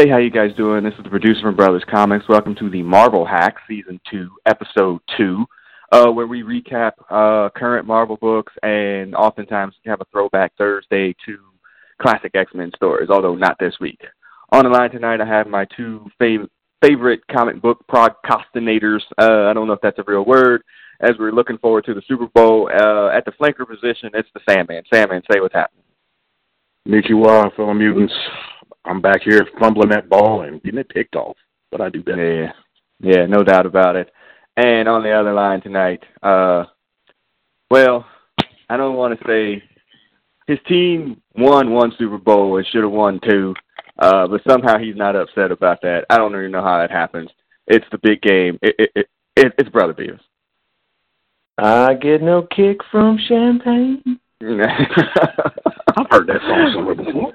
Hey, how you guys doing? This is the producer from Brothers Comics. Welcome to the Marvel Hack Season 2, Episode 2, uh, where we recap uh, current Marvel books and oftentimes have a throwback Thursday to classic X-Men stories, although not this week. On the line tonight, I have my two fav- favorite comic book procrastinators. Uh, I don't know if that's a real word. As we're looking forward to the Super Bowl, uh, at the flanker position, it's the Sandman. Sandman, say what's happening. Konnichiwa, fellow mutants. I'm back here fumbling that ball and getting it picked off, but I do better. Yeah, yeah, no doubt about it. And on the other line tonight, uh, well, I don't want to say his team won one Super Bowl and should have won two, uh, but somehow he's not upset about that. I don't even know how that happens. It's the big game. It, it, it, it it's Brother Beavis. I get no kick from champagne. I've heard that song somewhere before.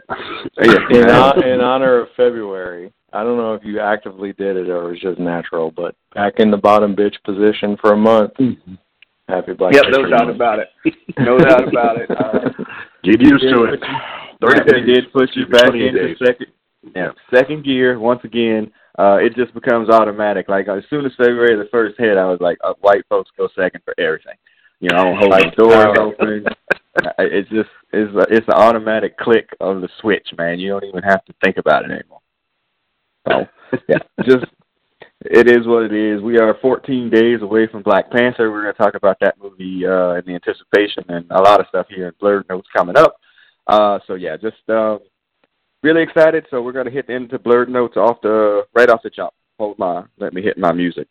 yeah, In, hon- in honor of February. I don't know if you actively did it or it was just natural, but back in the bottom bitch position for a month. Happy Black Yep, History no doubt Month. about it. No doubt about it. Uh, Get used to it. He did push you back into days. second, yeah, second gear once again. Uh, it just becomes automatic. Like as soon as February the first hit, I was like, uh, white folks go second for everything. You know, I don't hold the doors open. It's just it's a, it's an automatic click of the switch, man. You don't even have to think about it anymore. So yeah, just it is what it is. We are 14 days away from Black Panther. We're going to talk about that movie uh, and the anticipation and a lot of stuff here in Blurred Notes coming up. Uh, so yeah, just um, really excited. So we're going to hit into Blurred Notes off the right off the jump. Hold my, let me hit my music.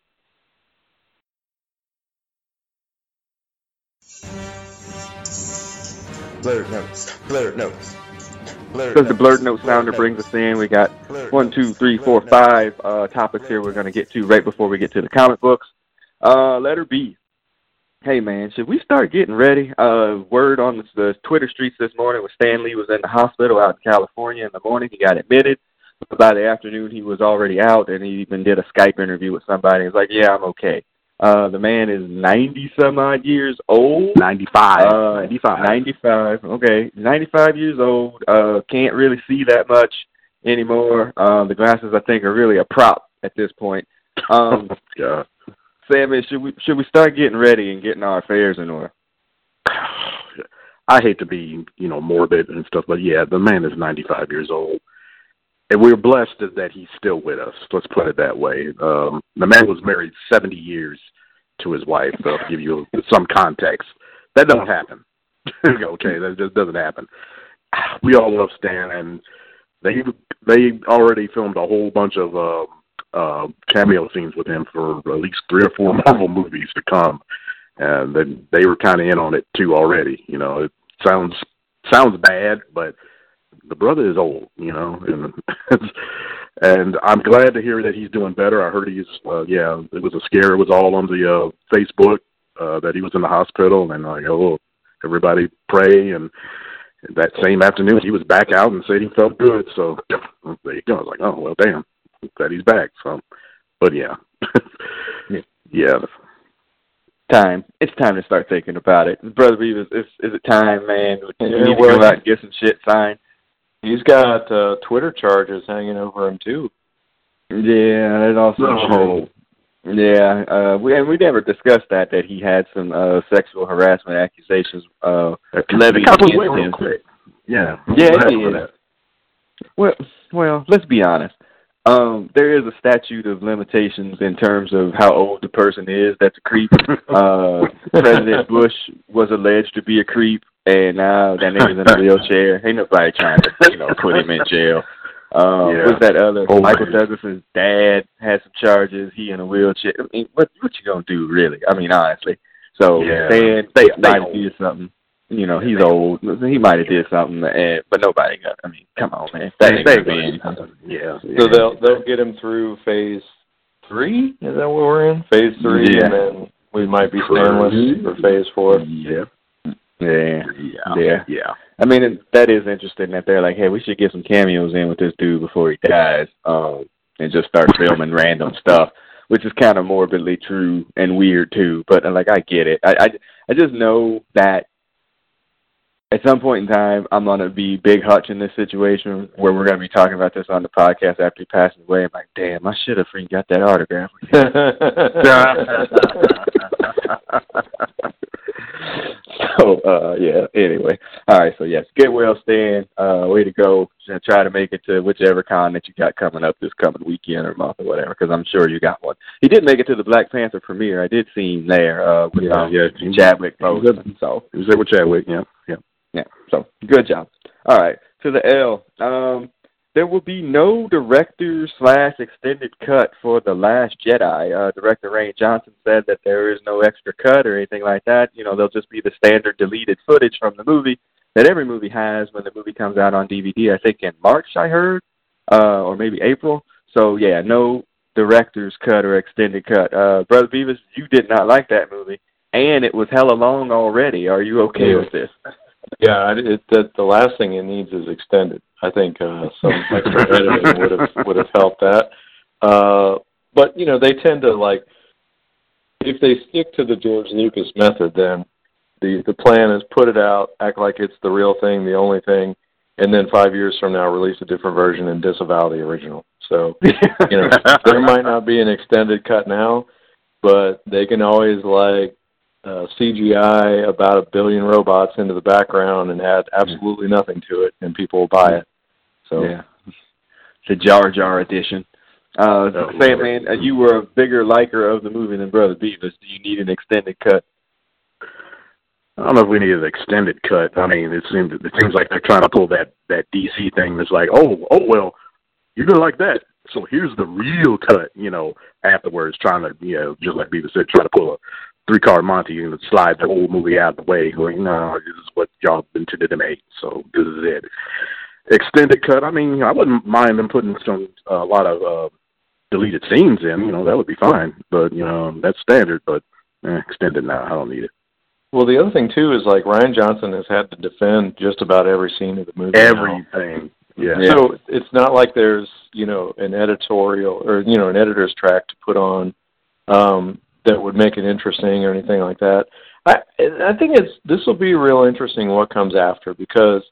Blurred notes. Blurred notes. Blurred So the Blurred Note sounder brings us in. We got one, two, three, four, five uh, topics here we're going to get to right before we get to the comic books. Uh, letter B. Hey man, should we start getting ready? Uh, word on the, the Twitter streets this morning was Stan Lee was in the hospital out in California in the morning. He got admitted. By the afternoon, he was already out, and he even did a Skype interview with somebody. He was like, "Yeah, I'm okay." Uh, the man is ninety some odd years old. 95. Uh, 95. 95. Okay, 95 years old. Uh, can't really see that much anymore. Uh, the glasses, I think, are really a prop at this point. Um, God. Sammy, should we should we start getting ready and getting our affairs in order? I hate to be, you know, morbid and stuff, but yeah, the man is 95 years old. And we're blessed that he's still with us. Let's put it that way. Um, the man was married 70 years to his wife. So to give you some context, that doesn't happen. okay, that just doesn't happen. We all love Stan, and they they already filmed a whole bunch of uh, uh, cameo scenes with him for at least three or four Marvel movies to come, and then they were kind of in on it too already. You know, it sounds sounds bad, but the brother is old, you know, and and I'm glad to hear that he's doing better. I heard he's uh, yeah, it was a scare. It was all on the uh, Facebook uh, that he was in the hospital, and like oh, everybody pray. And that same afternoon, he was back out and said he felt good. So there you go. I was like, oh well, damn, glad he's back. So, but yeah, yeah, Time. It's time to start thinking about it, brother. Beavis, is is it time, man? We Yeah, need to go out and get some shit signed. He's got uh, Twitter charges hanging over him too. Yeah, that's also Oh. true. Yeah, uh, we and we never discussed that that he had some uh, sexual harassment accusations uh, levied against him. quick. Yeah, Yeah, Go ahead it for is. that. Well, well, let's be honest. Um, there is a statute of limitations in terms of how old the person is. That's a creep. Uh, President Bush was alleged to be a creep, and now that nigga's in a wheelchair. Ain't nobody trying to, you know, put him in jail. Um, Yeah. What's that other? Old Michael man. Douglas's dad had some charges. He in a wheelchair. I mean, what what you gonna do, really? I mean, honestly. So Yeah. Stan They- they might have did something. You know, he's old. He might have did something, and, but nobody got. I mean, come on, man. That, They- that they- Yeah. So they'll they'll get him through phase three. Is that what we're in? Phase three, Yeah. and then we might be stainless for phase four. Yeah. Yeah. Yeah. Yeah. Yeah. I mean, it- that is interesting that they're like, hey, we should get some cameos in with this dude before he dies, um, and just start filming random stuff, which is kind of morbidly true and weird too. But uh, like, I get it. I, I I just know that at some point in time, I'm gonna be Big Hutch in this situation where we're gonna be talking about this on the podcast after he passes away. I'm like, damn, I should have freaking got that autograph. so uh yeah anyway. All right so yes get well stan. Uh way to go. Try to make it to whichever con that you got coming up this coming weekend or month or whatever because i'm sure you got one. He did make it to the black panther premiere. I did see him there uh with Yeah, um, yeah. chadwick He was there- so. He was there with Chadwick, yeah, yeah. yeah so good job. All right to the l. Um there will be no director slash extended cut for the last jedi. Uh director rian johnson said that there is no extra cut or anything like that. You know they'll just be the standard deleted footage from the movie that every movie has when the movie comes out on dvd i think in march i heard uh or maybe april. So yeah no director's cut or extended cut. Uh brother beavis you did not like that movie and it was hella long already. Are you okay Yeah. with this Yeah, it, the the last thing it needs is extended. I think uh, some extra editing would have would have helped that. Uh, but you know, they tend to like if they stick to the George Lucas method, then the the plan is put it out, act like it's the real thing, the only thing, and then five years from now release a different version and disavow the original. So you know, there might not be an extended cut now, but they can always like uh, CGI about a billion robots into the background and add absolutely nothing to it, and people will buy it. So yeah it's a jar jar edition uh Oh, Sam, man, uh, you were a bigger liker of the movie than Brother Beavis. Do you need an extended cut? I don't know if we need an extended cut. I mean, it seems it seems like they're trying to pull that that DC thing. That's like, oh, oh well, you're gonna like that. So here's the real cut. You know, afterwards, trying to you know, just like Beavis said, trying to pull a three card Monty and slide the whole movie out of the way. Like, no, this is what y'all intended to make. So this is it. Extended cut. I mean, I wouldn't mind them putting some a lot of uh, deleted scenes in. You know, that would be fine. But you know, that's standard. But eh, extended now, I don't need it. Well, the other thing too is like Rian Johnson has had to defend just about every scene of the movie. Everything. Yeah. So it's not like there's you know an editorial or you know an editor's track to put on um, that would make it interesting or anything like that. I I think it's this will be real interesting what comes after because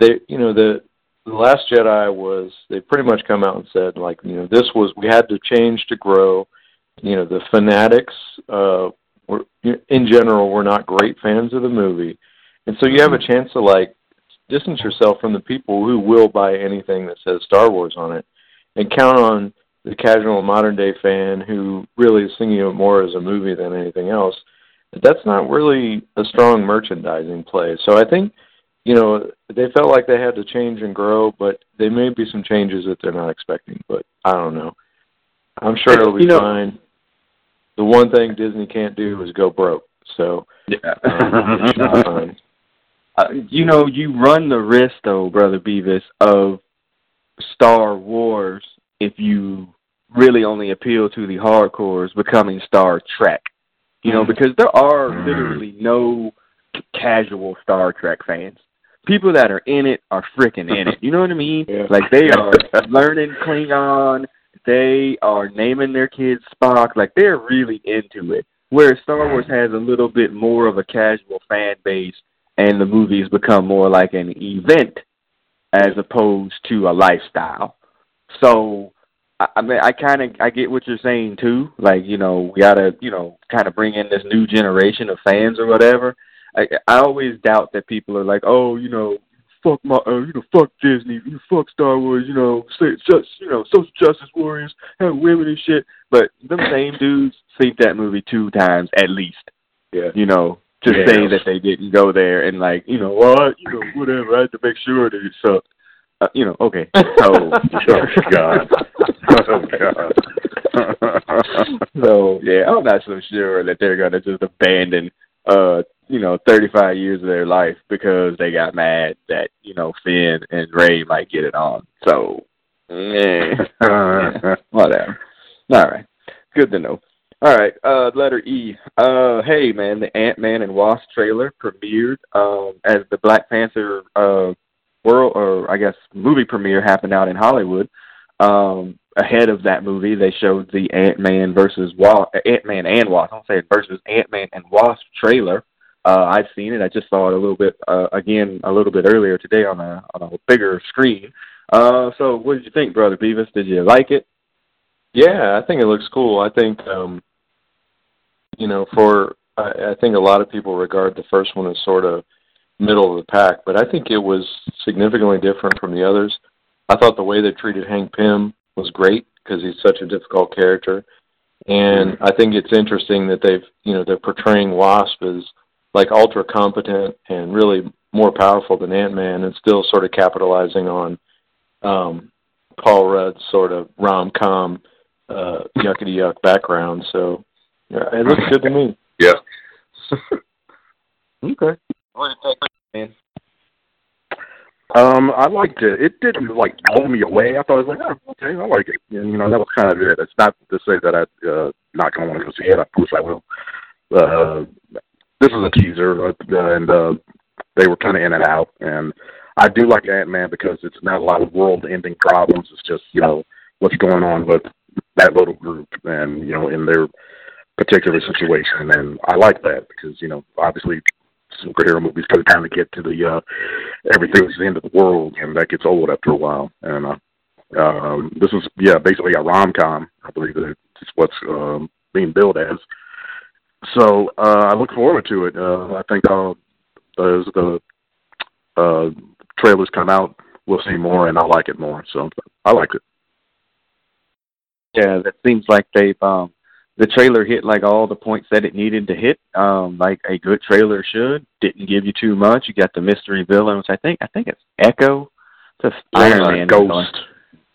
they you know the the last Jedi was they pretty much come out and said like you know this was we had to change to grow. You know the fanatics uh, were in general were not great fans of the movie, and so you have a chance to like distance yourself from the people who will buy anything that says Star Wars on it, and count on the casual modern day fan who really is thinking of it more as a movie than anything else. That's not really a strong merchandising play. So I think, you know, they felt like they had to change and grow, but there may be some changes that they're not expecting. But I don't know. I'm sure it'll be You know- fine. The one thing Disney can't do is go broke. So Yeah. um, it should be fine. Uh, you know, you run the risk, though, brother Beavis, of Star Wars if you really only appeal to the hardcores becoming Star Trek. You know, because there are Mm. literally no casual Star Trek fans. People that are in it are freaking in it. You know what I mean? Yeah. Like they are learning Klingon. They are naming their kids Spock. Like they're really into it. Whereas Star Wars has a little bit more of a casual fan base, and the movies become more like an event as opposed to a lifestyle. So, I, I mean, I kind of I get what you're saying too. Like, you know, we gotta, you know, kind of bring in this new generation of fans or whatever. I I always doubt that people are like, oh, you know, fuck my, uh, you know, fuck Disney, you fuck Star Wars, you know, say, just, you know, social justice warriors, have women and shit. But them same dudes seen that movie two times at least. Yeah. You know, to Yeah. say that they didn't go there and like, you know, what, you know, whatever. I had to make sure that it sucked. Uh, you know, okay. So, oh God. Oh God. so yeah, I'm not so sure that they're gonna just abandon uh you know 35 years of their life because they got mad that you know Finn and Rey might get it on. So, eh, yeah, whatever. All right, good to know. All right, uh, letter E. Uh, hey man, the Ant Man and Wasp trailer premiered um, as the Black Panther uh, world, or I guess movie premiere happened out in Hollywood. Um, ahead of that movie, they showed the Ant Man versus Wa- Ant Man and Wasp. I don't say it versus Ant Man and Wasp trailer. Uh, I've seen it. I just saw it a little bit uh, again a little bit earlier today on a on a bigger screen. Uh, so what did you think, brother Beavis? Did you like it? Yeah, I think it looks cool. I think um you know, for I, I think a lot of people regard the first one as sort of middle of the pack, but I think it was significantly different from the others. I thought the way they treated Hank Pym was great because he's such a difficult character, and I think it's interesting that they've you know they're portraying Wasp as like ultra competent and really more powerful than Ant Man, and still sort of capitalizing on um, Paul Rudd's sort of rom com uh, yuckity yuck background. So yeah, it looks good to me. Yeah. Okay. What? Um, I liked it. It didn't like blow me away. I thought it was like, oh, okay, I like it. And, you know, that was kind of it. It's not to say that I uh, not gonna want to go see it. Of course, I will. Uh, this is a teaser, uh, and uh, they were kind of in and out. And I do like Ant Man because it's not a lot of world-ending problems. It's just you know what's going on with that little group, and you know in their particular situation. And I like that because you know obviously superhero movies of kind of get to the uh everything's the end of the world and that gets old after a while. And uh um this is yeah basically a rom com i believe that it's what's um being billed as. So uh i look forward to it. Uh i think uh as the uh trailers come out we'll see more and i like it more. So i like it. Yeah, that seems like they've um the trailer hit like all the points that it needed to hit. Um, like a good trailer should. Didn't give you too much. You got the mystery villain, which I think I think it's Echo. It's a Iron Uh, Man ghost villain.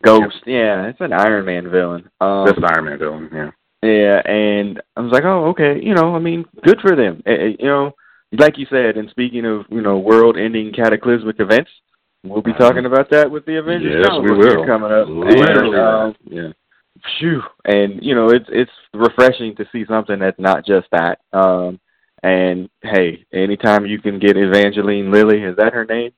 Ghost, yeah, it's an Iron Man villain. Um, that's an iron man villain yeah Yeah, and I was like, oh, okay, you know, I mean, good for them. Eh, you know, like you said, and speaking of, you know, world-ending cataclysmic events, we'll be talking about that with the Avengers yes we will coming up. Literally, And, um, yeah phew, and you know, it's it's refreshing to see something that's not just that. Um, and hey, anytime you can get Evangeline Lilly, is that her name?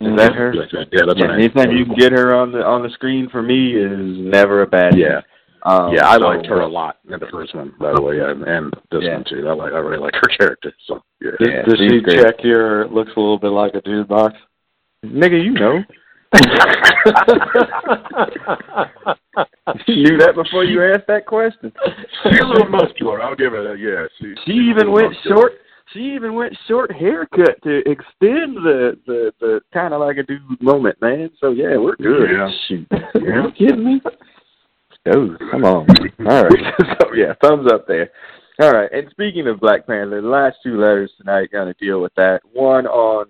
Is that her? yeah that's Yeah, right anytime you can get her on the on the screen for me is never a bad thing. yeah Um, yeah, I so- liked her a lot in the first one, by the way, and, and this Yeah. one too. I like, I really like her character. So yeah, Does, Yeah, does she great. check your looks a little bit like a dude box? Nigga, you know. You knew that before you asked that question. she's a little muscular. I'll give her that. Yeah, she. She even went short. She even went short haircut to extend the the the kind of like a dude moment, man. So yeah, we're good. Yeah. Shoot, are you kidding me? Oh, come on. All right. so yeah, thumbs up there. All right. And speaking of Black Panther, the last two letters tonight to deal with that. One on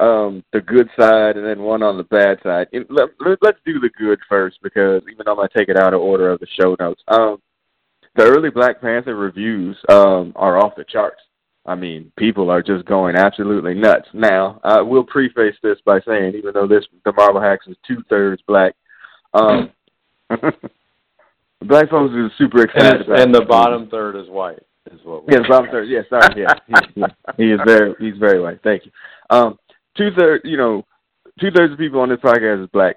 um the good side and then one on the bad side. And let, let's do the good first because even though I'm going to take it out of order of the show notes. Um the early Black Panther reviews um are off the charts. I mean, people are just going absolutely nuts. Now, I will preface this by saying, even though this the Marvel Hacks is two thirds black, um, black folks are super and, excited about and the bottom third is white, is what. Yes, bottom third. Yes, sorry. Yeah, he, he, he is very he's very white. Thank you. Um, two thirds, you know, two thirds of people on this podcast is black.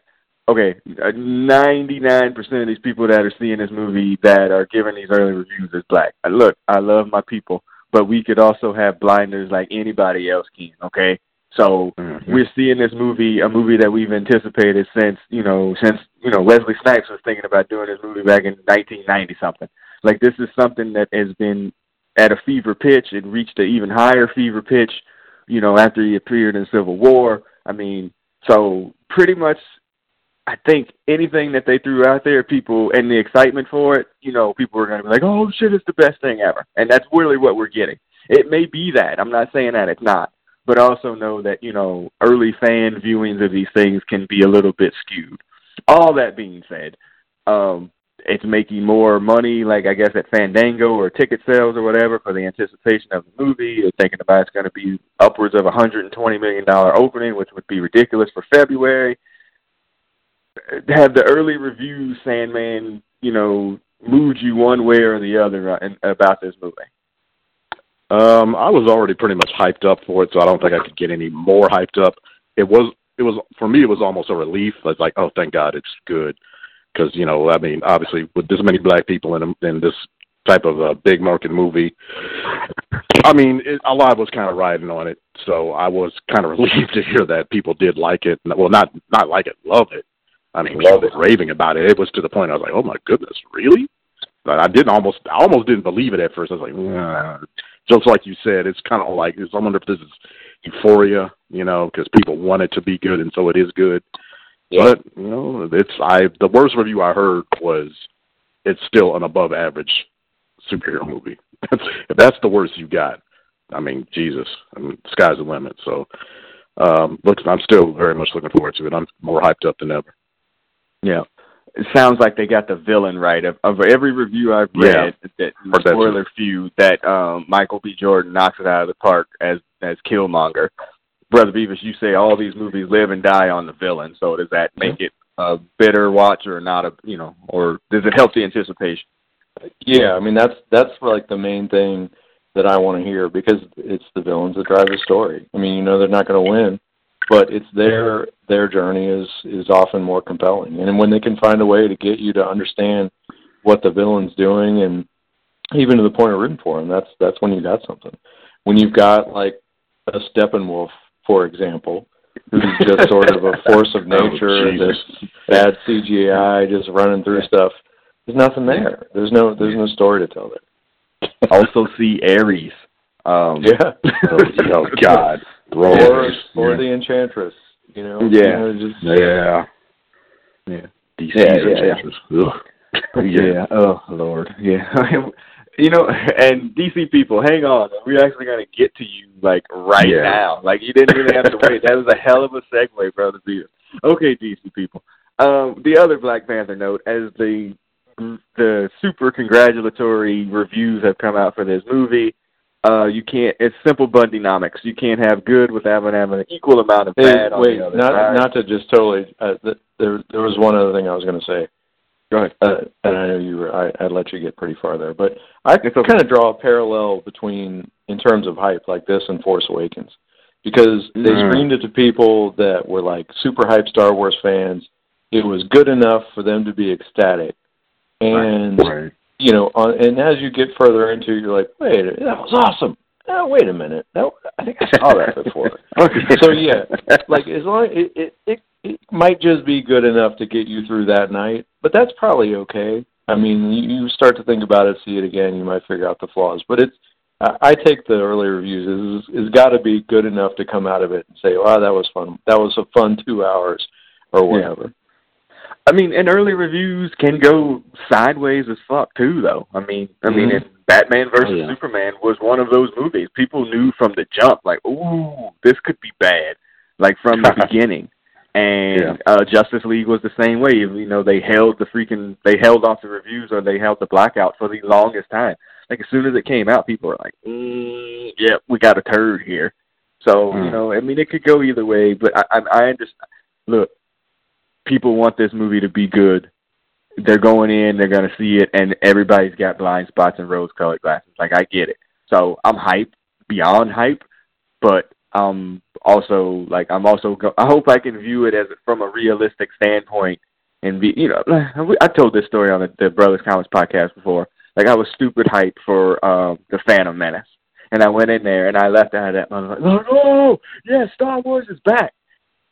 Okay, ninety nine percent of these people that are seeing this movie that are giving these early reviews is black. Uh, Look, I love my people, but we could also have blinders like anybody else can. Okay, so Mhm. we're seeing this movie, a movie that we've anticipated since you know, since you know, Wesley Snipes was thinking about doing this movie back in 1990 something. Like this is something that has been at a fever pitch. It reached an even higher fever pitch, you know, after he appeared in Civil War. I mean, so pretty much, I think anything that they threw out there, people and the excitement for it, you know, people were going to be like, "Oh shit, it's the best thing ever," and that's really what we're getting. It may be that. I'm not saying that it's not, but also know that you know, early fan viewings of these things can be a little bit skewed. All that being said, um, it's making more money, like I guess at Fandango or ticket sales or whatever for the anticipation of the movie. They're thinking about it's going to be upwards of a hundred and twenty million dollar opening, which would be ridiculous for February. Have the early reviews, Sandman, you know, moved you one way or the other uh, about this movie? Um, I was already pretty much hyped up for it, so I don't think I could get any more hyped up. It was, it was for me, it was almost a relief. It's like, oh, thank God, it's good, because you know, I mean, obviously, with this many black people in in this type of a big market movie. I mean, it, a lot was kind of riding on it, so I was kind of relieved to hear that people did like it. Well, not not like it, love it. I mean, love it. raving about it. It was to the point I was like, "Oh my goodness, really?" But I didn't almost, I almost didn't believe it at first. I was like, nah. just like you said, it's kind of like I wonder if this is euphoria, you know, because people want it to be good, and so it is good. Yeah. But you know, it's I the worst review I heard was it's still an above average superhero movie. if that's the worst you got, I mean, Jesus, I mean, sky's the limit. So, um, look, I'm still very much looking forward to it. I'm more hyped up than ever. Yeah, it sounds like they got the villain right. Of, of every review I've read, yeah. that spoiler few, that um, Michael B. Jordan knocks it out of the park as as Killmonger. Brother Beavis, you say all these movies live and die on the villain. So does that make it a bitter watch or not a you know, or does it help the anticipation? Yeah, I mean that's that's like the main thing that I want to hear because it's the villains that drive the story. I mean, you know they're not going to win, but it's their their journey is is often more compelling. And when they can find a way to get you to understand what the villain's doing and even to the point of rooting for him, that's that's when you got something. When you've got like a Steppenwolf, for example, who's just sort of a force of oh, nature, oh, this bad CGI just running through stuff. There's nothing there. There's no there's no story to tell there. also see Ares. Um, yeah. oh, oh God. Or, or yeah. the Enchantress. You know. Yeah. You know, just, yeah. Yeah. DC yeah, Enchantress. Yeah. yeah. Oh Lord. Yeah. You know, and DC people, hang on. We're actually going to get to you like right yeah. now. Like you didn't even have to wait. That was a hell of a segue, brother. Okay, DC people. Um, the other Black Panther note, as the the super congratulatory reviews have come out for this movie, uh, you can't. It's simple Bundynomics. You can't have good without having an equal amount of bad. Hey, wait, not side. not to just totally. Uh, there, there was one other thing I was going to say. Go ahead. Uh, and I know you were. I, I let you get pretty far there, but I okay. kind of draw a parallel between, in terms of hype, like this and Force Awakens, because they mm. screamed it to people that were like super hype Star Wars fans. It was good enough for them to be ecstatic, and right. you know, on, and as you get further into, it, you're like, wait, that was awesome. Oh, wait a minute. That, I think I saw that before. So yeah, like as long it, it it it might just be good enough to get you through that night, but that's probably okay. I mean, you start to think about it, see it again, you might figure out the flaws. But it's, I take the early reviews. It's, it's got to be good enough to come out of it and say, "Wow, that was fun. That was a fun two hours, or whatever." Yeah. I mean, and early reviews can go sideways as fuck too, though. I mean, I mm-hmm. mean, if Batman versus oh, yeah. Superman was one of those movies, people knew from the jump, like, "Ooh, this could be bad," like from the beginning. And yeah. uh Justice League was the same way. You know, they held the freaking they held off the reviews or they held the blackout for the longest time. Like as soon as it came out, people were like, mm, "Yeah, we got a turd here." So mm. you know, I mean, it could go either way. But I, I, I understand. Look, people want this movie to be good. They're going in, they're going to see it, and everybody's got blind spots and rose-colored glasses. Like I get it. So I'm hyped beyond hype, but um also like I'm also go- I hope I can view it as from a realistic standpoint and be you know I told this story on the, the Brothers Comics podcast before. Like I was stupid hyped for um the Phantom Menace. And I went in there and I left out of that motherfucker. Like, oh, yeah, Star Wars is back.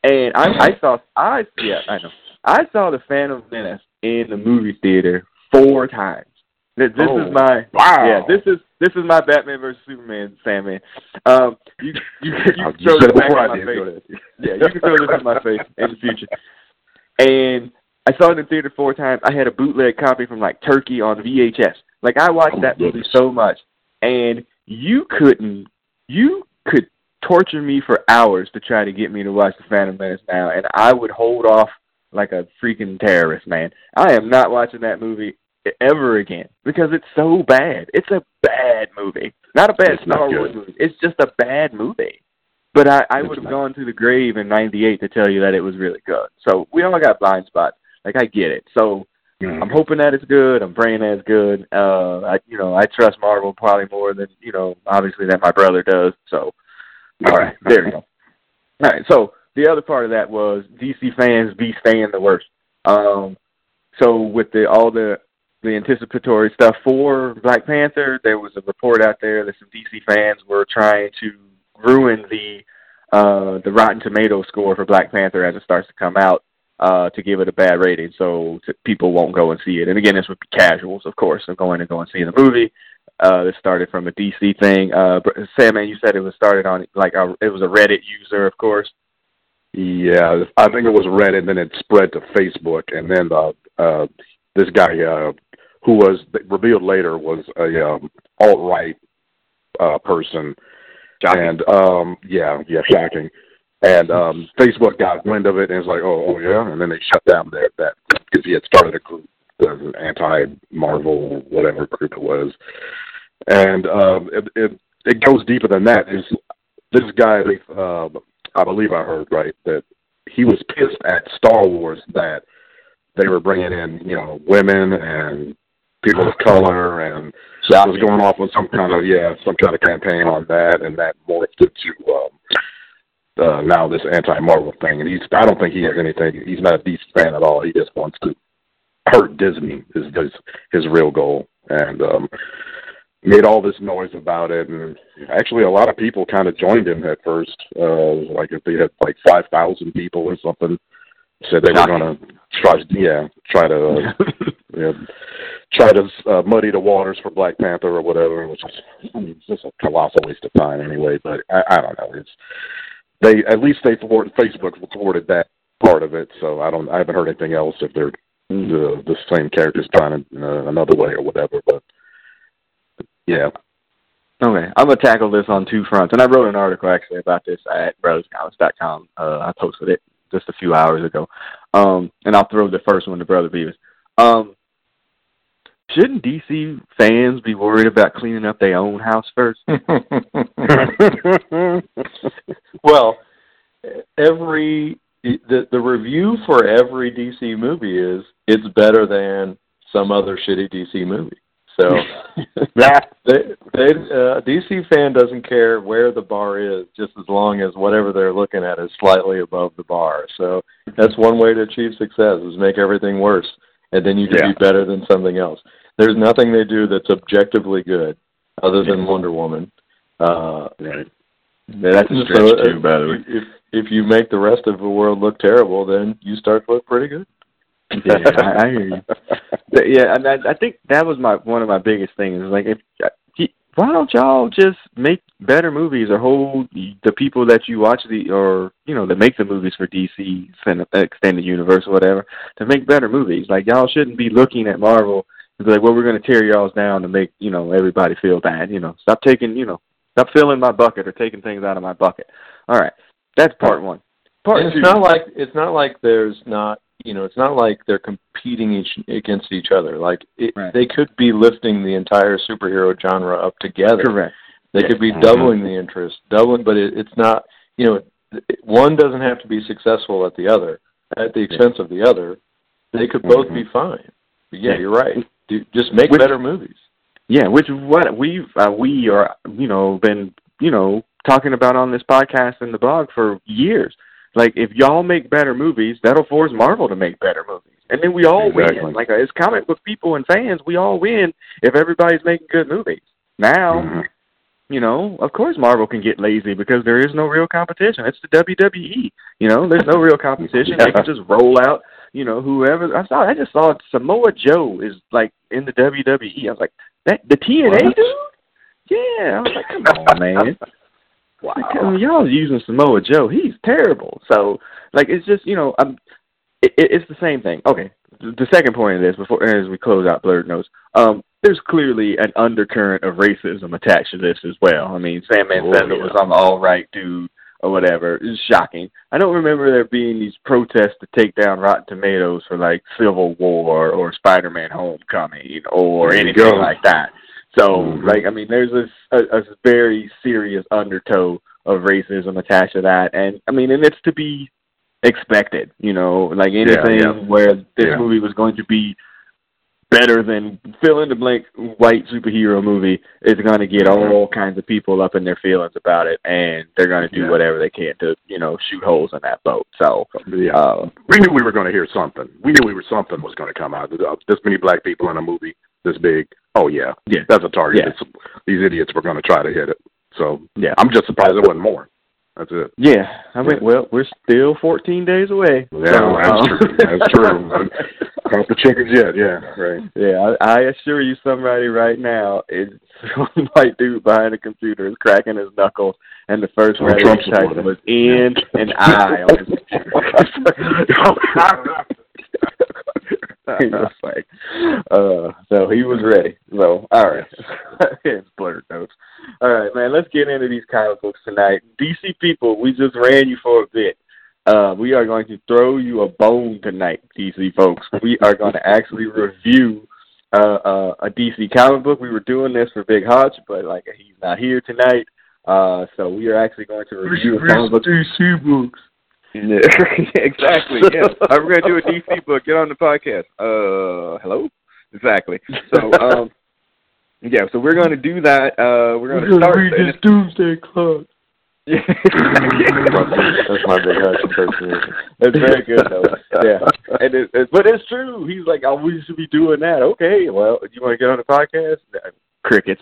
And I I saw I yeah, I know. I saw the Phantom Menace in the movie theater four times. This, this oh, is my wow. Yeah, this is this is my Batman versus Superman, Sandman. Um, you you, you can throw this back in my face. Yeah, you can throw this in my face in the future. And I saw it in the theater four times. I had a bootleg copy from like Turkey on VHS. Like I watched oh, that movie so much, and you couldn't. You could torture me for hours to try to get me to watch the Phantom Menace now, and I would hold off like a freaking terrorist, man. I am not watching that movie ever again because it's so bad. It's a bad movie. Not a bad it's Star Wars movie. It's just a bad movie. But I, I would have gone to the grave in '98 to tell you that it was really good. So we all got blind spots. Like I get it. So mm-hmm. I'm hoping that it's good. I'm praying that it's good. Uh, I, you know, I trust Marvel probably more than you know, obviously that my brother does. So, all right, there you go. All right. So the other part of that was DC fans be staying the worst. Um, so with the all the the anticipatory stuff for Black Panther, there was a report out there that some DC fans were trying to ruin the uh, the Rotten Tomato score for Black Panther as it starts to come out uh, to give it a bad rating, so t- people won't go and see it. And again, this would be casuals, of course, of going and go and see the movie. Uh, this started from a DC thing. Uh, Sandman, you said it was started on like a, it was a Reddit user, of course. Yeah, I think it was Reddit, and then it spread to Facebook, and then uh, uh, this guy uh, who was revealed later was a um, alt right uh, person, Shocking. and um, yeah, yeah, shocking. And um, Facebook got wind of it and it's like, oh, oh yeah, and then they shut down their that because he had started a group, the anti-Marvel whatever group it was, and um, it, it it goes deeper than that. Is this guy? Uh, I believe I heard right that he was pissed at Star Wars that they were bringing in you know women and people of color and Yeah. was going off on some kind of yeah some kind of campaign on that and that morphed into um, uh, now this anti-Marvel thing. And he's I don't think he has anything he's not a DC fan at all. He just wants to hurt Disney is his his real goal. And um made all this noise about it. And actually a lot of people kind of joined him at first. Uh like if they had like 5,000 people or something said they were going to try yeah try to uh, yeah, try to uh, muddy the waters for Black Panther or whatever, which is I mean, it's just a colossal waste of time anyway. But I, I don't know. It's they at least they forward Facebook forwarded that part of it, so I don't I haven't heard anything else if they're the the same characters trying it uh, another way or whatever. But yeah, Okay, I'm gonna tackle this on two fronts, and I wrote an article actually about this at brotherscomics.com. Uh, I posted it just a few hours ago, um, and I'll throw the first one to Brother Beavis. Um, shouldn't DC fans be worried about cleaning up their own house first? well, every the the review for every DC movie is it's better than some other shitty DC movie. So that they, they uh, DC fan doesn't care where the bar is, just as long as whatever they're looking at is slightly above the bar. So that's one way to achieve success is make everything worse, and then you can Yeah. be better than something else. There's nothing they do that's objectively good, other than Wonder Woman. Uh, right. That's a so, stretch uh, too, by the way. If if you make the rest of the world look terrible, then you start to look pretty good. Yeah, I, I hear you. Yeah, and I, I think that was my one of my biggest things. Like, if why don't y'all just make better movies or hold the people that you watch the or you know that make the movies for DC cin- uh, extended universe or whatever to make better movies? Like, y'all shouldn't be looking at Marvel and be like, well, we're going to tear y'all's down to make you know everybody feel bad. You know, stop taking you know stop filling my bucket or taking things out of my bucket. All right, that's part one. Part And two. it's not like it's not like there's not you know it's not like they're competing each against each other. Like it, Right. they could be lifting the entire superhero genre up together. correct. They could be doubling the interest, doubling, but it, it's not. You know, it- one doesn't have to be successful at the other at the expense of the other. They could both Mhm. be fine. But yeah, Yeah. you're right. Do, just make Which- better movies. Yeah, which is what we've uh, we are you know been you know talking about on this podcast and the blog for years. Like if y'all make better movies, that'll force Marvel to make better movies, and then we all Exactly. win. Like as comic book people and fans, we all win if everybody's making good movies. Now, Mhm. you know, of course Marvel can get lazy because there is no real competition. It's the WWE. You know, there's no real competition. They can just roll out, you know, whoever. I saw. I just saw Samoa Joe is like in the WWE. I was like, that the TNA What? dude. Yeah, I was like, come on, man. Like, y'all using Samoa Joe. He's terrible. So, like, it's just you know, I'm. It, it, it's the same thing. Okay. The, second point of this, before as we close out Blurred Notes, um, there's clearly an undercurrent of racism attached to this as well. I mean, Sandman Oh, yeah. was on the all right dude or whatever. It's shocking. I don't remember there being these protests to take down Rotten Tomatoes for like Civil War or Spider-Man: Homecoming or anything like that. So, Mhm. like, I mean, there's this a, a very serious undertow of racism attached to that, and I mean, and it's to be expected. You know, like anything yeah. where this Yeah. movie was going to be better than fill in the blank white superhero movie is going to get all kinds of people up in their feelings about it, and they're going to do Yeah. whatever they can to you know shoot holes in that boat. So Yeah. uh, we knew we were going to hear something. We knew we were something was going to come out. Uh, This many black people in a movie this big. Oh yeah, Yeah. That's a target. Yeah. It's, these idiots were going to try to hit it. So yeah, I'm just surprised it wasn't more. That's it. yeah. I mean, well, we're still 14 days away. Yeah, So, that's um, true. That's true. Count the chickens yet? Yeah, right. Yeah, I, I assure you, somebody right now is some white dude behind a computer is cracking his knuckles, and the first Oh, word Trump was "in" and "I" on his computer. he was like, uh, so he was ready. So, all right, it's blurred notes. All right, man, let's get into these comic books tonight. DC people, we just ran you for a bit. Uh, we are going to throw you a bone tonight, DC folks. We are going to actually review uh, uh, a DC comic book. We were doing this for Big Hodge, but like he's not here tonight, uh, so we are actually going to review a comic book. DC books. Yeah, exactly. Yeah, we're gonna do a DC book. Get on the podcast. Uh, hello. Exactly. So, um, yeah. So we're gonna do that. Uh, we're gonna start. and it's- Doomsday Clock. Yeah. That's my big Hutch impersonation. It's very good though. Yeah, and it, it, but it's true. He's like, "Oh, we should be doing that." Okay, well, do you want to get on the podcast? Crickets.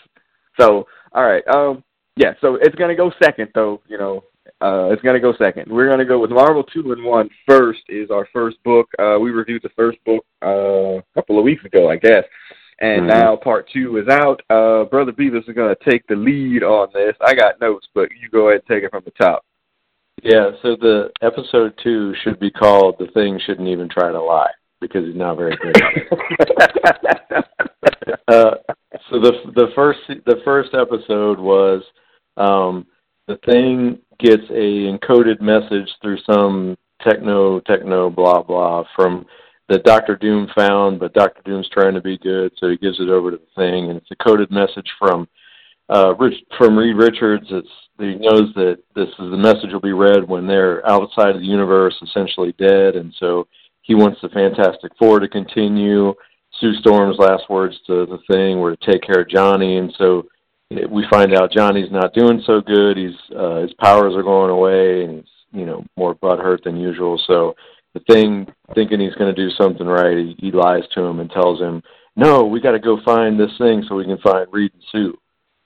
So, all right. Um, yeah. So it's gonna go second, though. You know, uh, it's gonna go second. We're gonna go with Marvel Two-in-One first. Is our first book. Uh, we reviewed the first book uh, a couple of weeks ago, I guess. And Mhm. now part two is out. Uh, Brother Beavis is going to take the lead on this. I got notes, but you go ahead and take it from the top. Yeah, so the episode two should be called "The Thing Shouldn't Even Try to Lie" because he's not very good. at it. uh, so the the first the first episode was um, the thing gets a encoded message through some techno techno blah blah from that Doctor Doom found, but Doctor Doom's trying to be good, so he gives it over to the thing, and it's a coded message from uh, Rich from Reed Richards. It's he knows that this is the message will be read when they're outside of the universe, essentially dead, and so he wants the Fantastic Four to continue. Sue Storm's last words to the thing were to take care of Johnny, and so we find out Johnny's not doing so good. He's uh, his powers are going away, and he's you know more butthurt than usual. So the thing, thinking he's going to do something right, he, he lies to him and tells him, "No, we got to go find this thing so we can find Reed and Sue."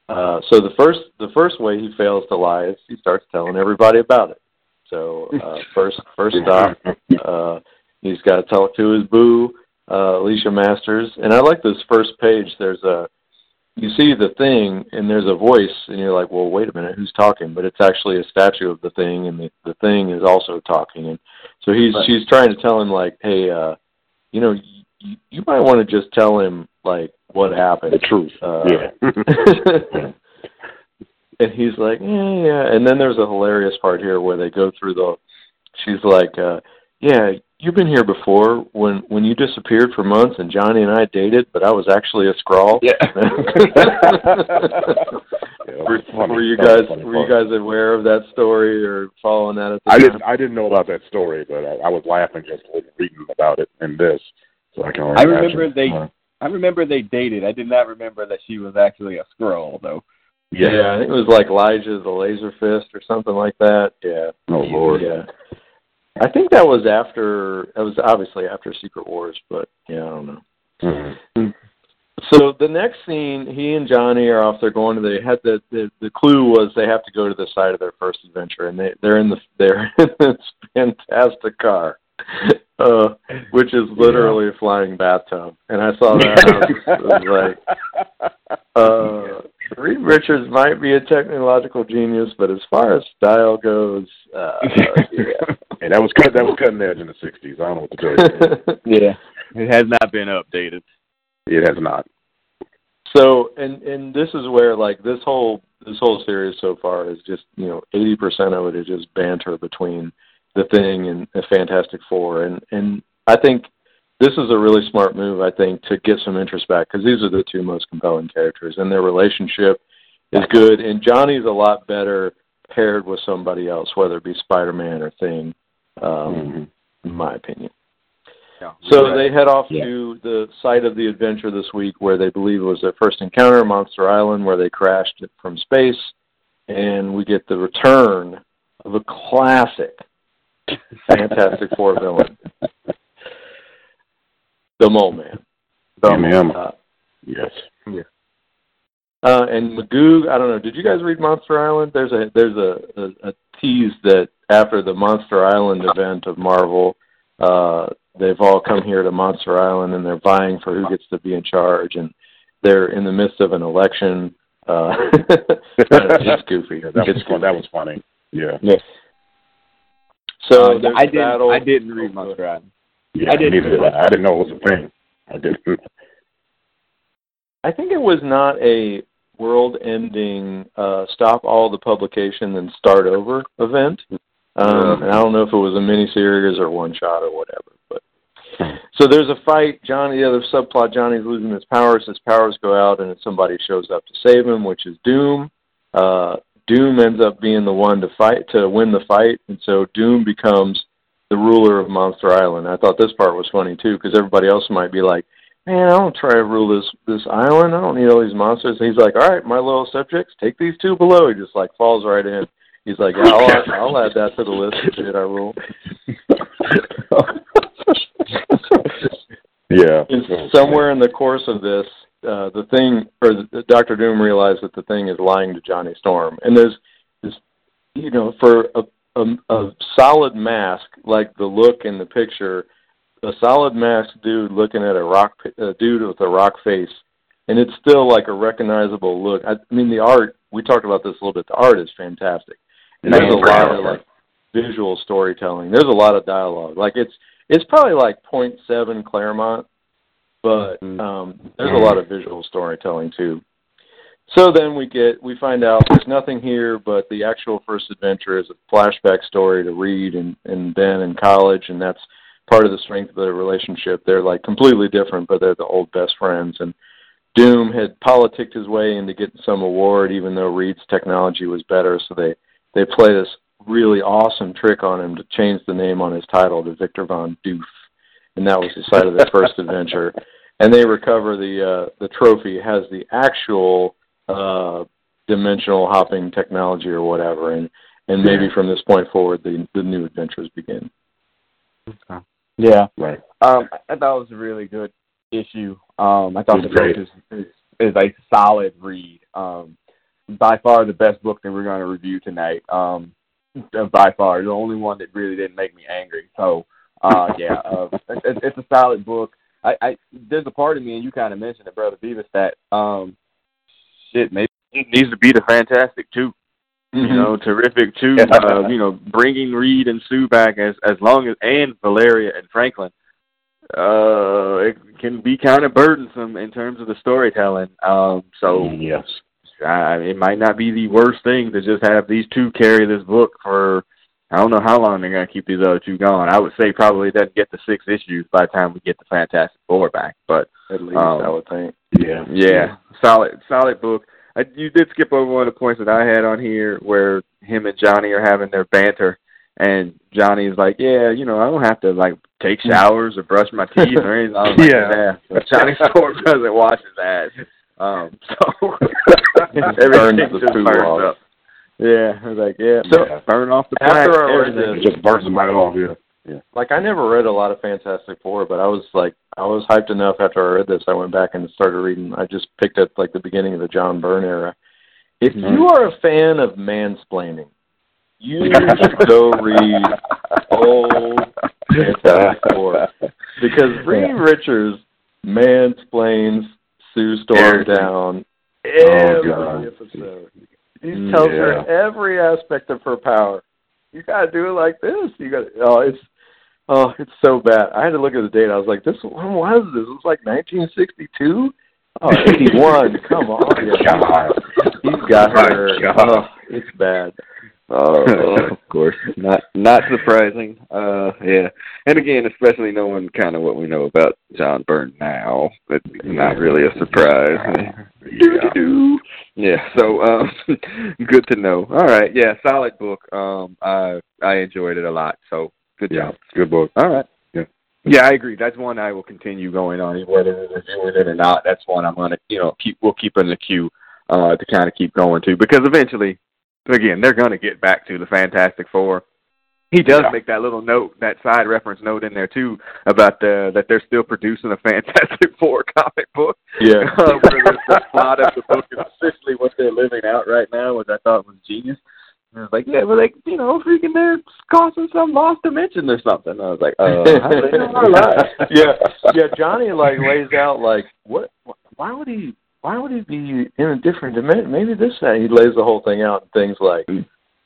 Uh, so the first the first way he fails to lie is he starts telling everybody about it. So uh, first first stop, uh, he's got to tell it to his boo, uh, Alicia Masters, and I like this first page. There's a you see the thing and there's a voice and you're like, well, wait a minute, who's talking? But it's actually a statue of the thing, and the the thing is also talking, and so he's Right. she's trying to tell him like, hey, uh, you know, you, you might want to just tell him like what happened. The truth. Uh, yeah. and he's like, yeah, yeah. And then there's a hilarious part here where they go through the. She's like, uh, yeah, you've been here before when when you disappeared for months and Johnny and I dated, but I was actually a Skrull. Yeah, were, funny. were you guys funny were you guys aware of that story or following that at the I time? didn't. I didn't know about that story, but I, I was laughing just reading about it in this. So I can. I remember imagine. they- Uh, I remember they dated. I did not remember that she was actually a Skrull, though. Yeah, I think it was like Lyja the Laser Fist or something like that. Yeah. Oh Lord. Yeah. I think that was after that was obviously after Secret Wars, but yeah, I don't know. Mhm. So the next scene, he and Johnny are off. They're going to. They had the the the clue was they have to go to the site of their first adventure, and they they're in the they're in this fantastic car, uh, which is literally a flying bathtub. And I saw that, and I was, was like, uh, Reed Richards might be a technological genius, but as far as style goes, uh, yeah. Hey, that was cut. That was cutting edge in the '60s. I don't know what to tell you. Yeah, it has not been updated. it has not. So, and and this is where like this whole this whole series so far is just you know eighty percent of it is just banter between the Thing and the Fantastic Four, and and I think this is a really smart move. I think to get some interest back because these are the two most compelling characters, and their relationship is good. And Johnny's a lot better paired with somebody else, whether it be Spider Man or Thing, um, Mhm. in my opinion. So they head off Yeah. to the site of the adventure this week where they believe it was their first encounter, Monster Island, where they crashed it from space, and we get the return of a classic Fantastic Four villain, the Mole Man. M.M. Uh, Yes. Uh, and Magoo, I don't know. Did you guys read Monster Island? There's a there's a, a, a tease that after the Monster Island event of Marvel, uh, they've all come here to Monster Island and they're vying for who gets to be in charge, and they're in the midst of an election. Uh, it's goofy. Yeah, that was It's fun. That was funny. Yeah. So Uh, there's I a didn't. battle. I didn't read Monster Island. Yeah. I didn't- neither did I. I didn't know it was a thing. I didn't. I think it was not a world-ending uh, stop all the publication and start over event. Um, and I don't know if it was a miniseries or one shot or whatever. But so there's a fight. Johnny, the other subplot, Johnny's losing his powers. His powers go out, and somebody shows up to save him, which is Doom. Uh, Doom ends up being the one to fight to win the fight, and so Doom becomes the ruler of Monster Island. I thought this part was funny too, because everybody else might be like, "Man, I don't try to rule this this island. I don't need all these monsters." And he's like, "All right, my little subjects, take these two below." He just like falls right in. He's like, yeah, I'll, add, I'll add that to the list of I rule. Yeah. And somewhere in the course of this, uh, the thing, or the, Doctor Doom realized that the thing is lying to Johnny Storm, and there's this, you know, for a, a a solid mask like the look in the picture, a solid mask dude looking at a rock, a dude with a rock face, and it's still like a recognizable look. I, I mean, the art. We talked about this a little bit. The art is fantastic, and there's a lot of like visual storytelling. There's a lot of dialogue. Like it's it's probably like point seven Claremont, but um, there's a lot of visual storytelling too. So then we get we find out there's nothing here but the actual first adventure is a flashback story to Reed and, and Ben in college and that's part of the strength of their relationship. They're like completely different but they're the old best friends and Doom had politicked his way into getting some award even though Reed's technology was better so they they play this really awesome trick on him to change the name on his title to Victor Von Doof, and that was the site of their first adventure. And they recover the uh, the trophy has the actual uh, dimensional hopping technology or whatever, and and maybe from this point forward the the new adventures begin. Yeah. Right. Um, I thought it was a really good issue. Um, I thought It the was great. book is, is is a solid read. Um, by far the best book that we're going to review tonight. Um, uh, by far the only one that really didn't make me angry. So, uh, yeah, uh, it, it's a solid book. I, I there's a part of me, and you kind of mentioned it, brother Beavis, that um, shit maybe it needs to be the Fantastic Two. You know, terrific too. uh, you know, bringing Reed and Sue back as as long as and Valeria and Franklin. Uh, it can be kind of burdensome in terms of the storytelling. Um, so yes. Uh, it might not be the worst thing to just have these two carry this book for. I don't know how long they're gonna keep these other two going. I would say probably it doesn't get to six issues by the time we get the Fantastic Four back. But At least Um, I would think. Yeah. yeah, solid, solid book. I, you did skip over one of the points that I had on here where him and Johnny are having their banter, and Johnny's like, "Yeah, you know, I don't have to like take showers or brush my teeth or anything." I was like, Yeah. yeah. But Johnny Storm doesn't wash his ass, um, so everything the just burns off. up. Yeah, I was like, yeah, So, yeah, burn off the after I read this- It just burns them right off. Yeah. like I never read a lot of Fantastic Four, but I was like I was hyped enough after I read this. I went back and started reading. I just picked up like the beginning of the John Byrne era. If you are a fan of mansplaining, you should go read old Fantastic Four because Reed Richards mansplains Sue Storm Everything. down Oh, every God. episode. He mm, tells her every aspect of her power. You gotta do it like this. You got to oh, it's oh, it's so bad. I had to look at the date. I was like, this when was this? It was like 1962. Oh, 81. Come on, yeah. God. he's got her. Oh, it's bad. Oh, of course, not not surprising. Uh, yeah, and again, especially knowing kind of what we know about John Byrne now, it's not really a surprise. Yeah. Yeah, so um, good to know. All right, yeah, solid book. Um, I I enjoyed it a lot. So good Yeah. job. Good book. All right. Yeah. Yeah, I agree. That's one I will continue going on, whether we're reviewing it or not. That's one I'm gonna, you know, keep. We'll keep in the queue uh, to kind of keep going to because eventually, again, they're gonna get back to the Fantastic Four. He does Yeah. make that little note, that side reference note in there too, about the that they're still producing a Fantastic Four comic book. Yeah. uh, where the, the plot of the book is essentially what they're living out right now, which I thought was genius. And I was like, yeah, but like, you know, freaking they're crossing some lost dimension or something. I was like, uh, how do they know our lives? yeah, yeah. Johnny like lays out like what? Why would he? Why would he be in a different dimension? Maybe this. That. He lays the whole thing out and things like,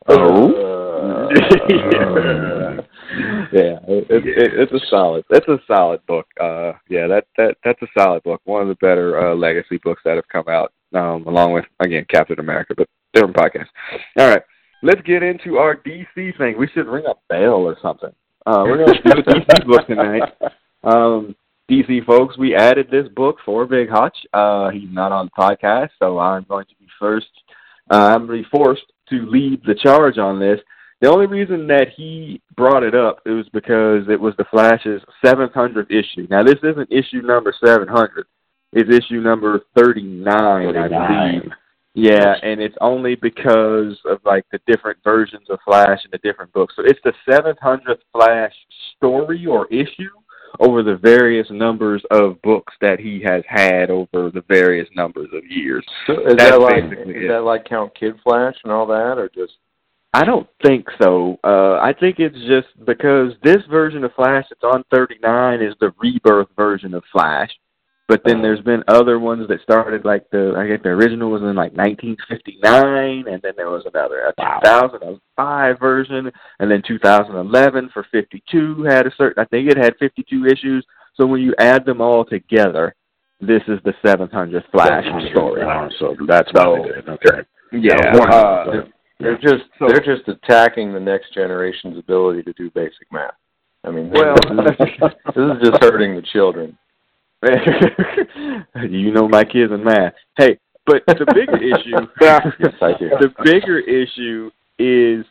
Oh. uh, yeah, it, it, it, it's a solid. It's a solid book. Uh, yeah, that that that's a solid book. One of the better uh, legacy books that have come out, um, along with again Captain America, but different podcast. All right, let's get into our DC thing. We should ring a bell or something. Uh, we're gonna do a DC book tonight. Um, DC folks, we added this book for Big Hutch. Uh, he's not on the podcast, so I'm going to be first. Uh, I'm going to be forced to lead the charge on this. The only reason that he brought it up it was because it was the Flash's 700th issue. Now this isn't issue number 700; it's issue number 39, I believe. Yeah, and it's only because of like the different versions of Flash in the different books. So it's the 700th Flash story or issue over the various numbers of books that he has had over the various numbers of years. so is That's that like is it. that like Count Kid Flash and all that, or just I don't think so. Uh, I think it's just because this version of Flash that's on 39 is the rebirth version of Flash. But then there's been other ones that started like the I guess the original was in like 1959, and then there was another a 2005 version, and then 2011 for 52 had a certain I think it had 52 issues. So when you add them all together, this is the 700th Flash story. Uh, so that's what they did. Okay. Yeah, one uh, of they're just So- they're just attacking the next generation's ability to do basic math. I mean, Well, this is just hurting the children. you know my kids in math. Hey, but the bigger issue, Yes, I do. the bigger issue is,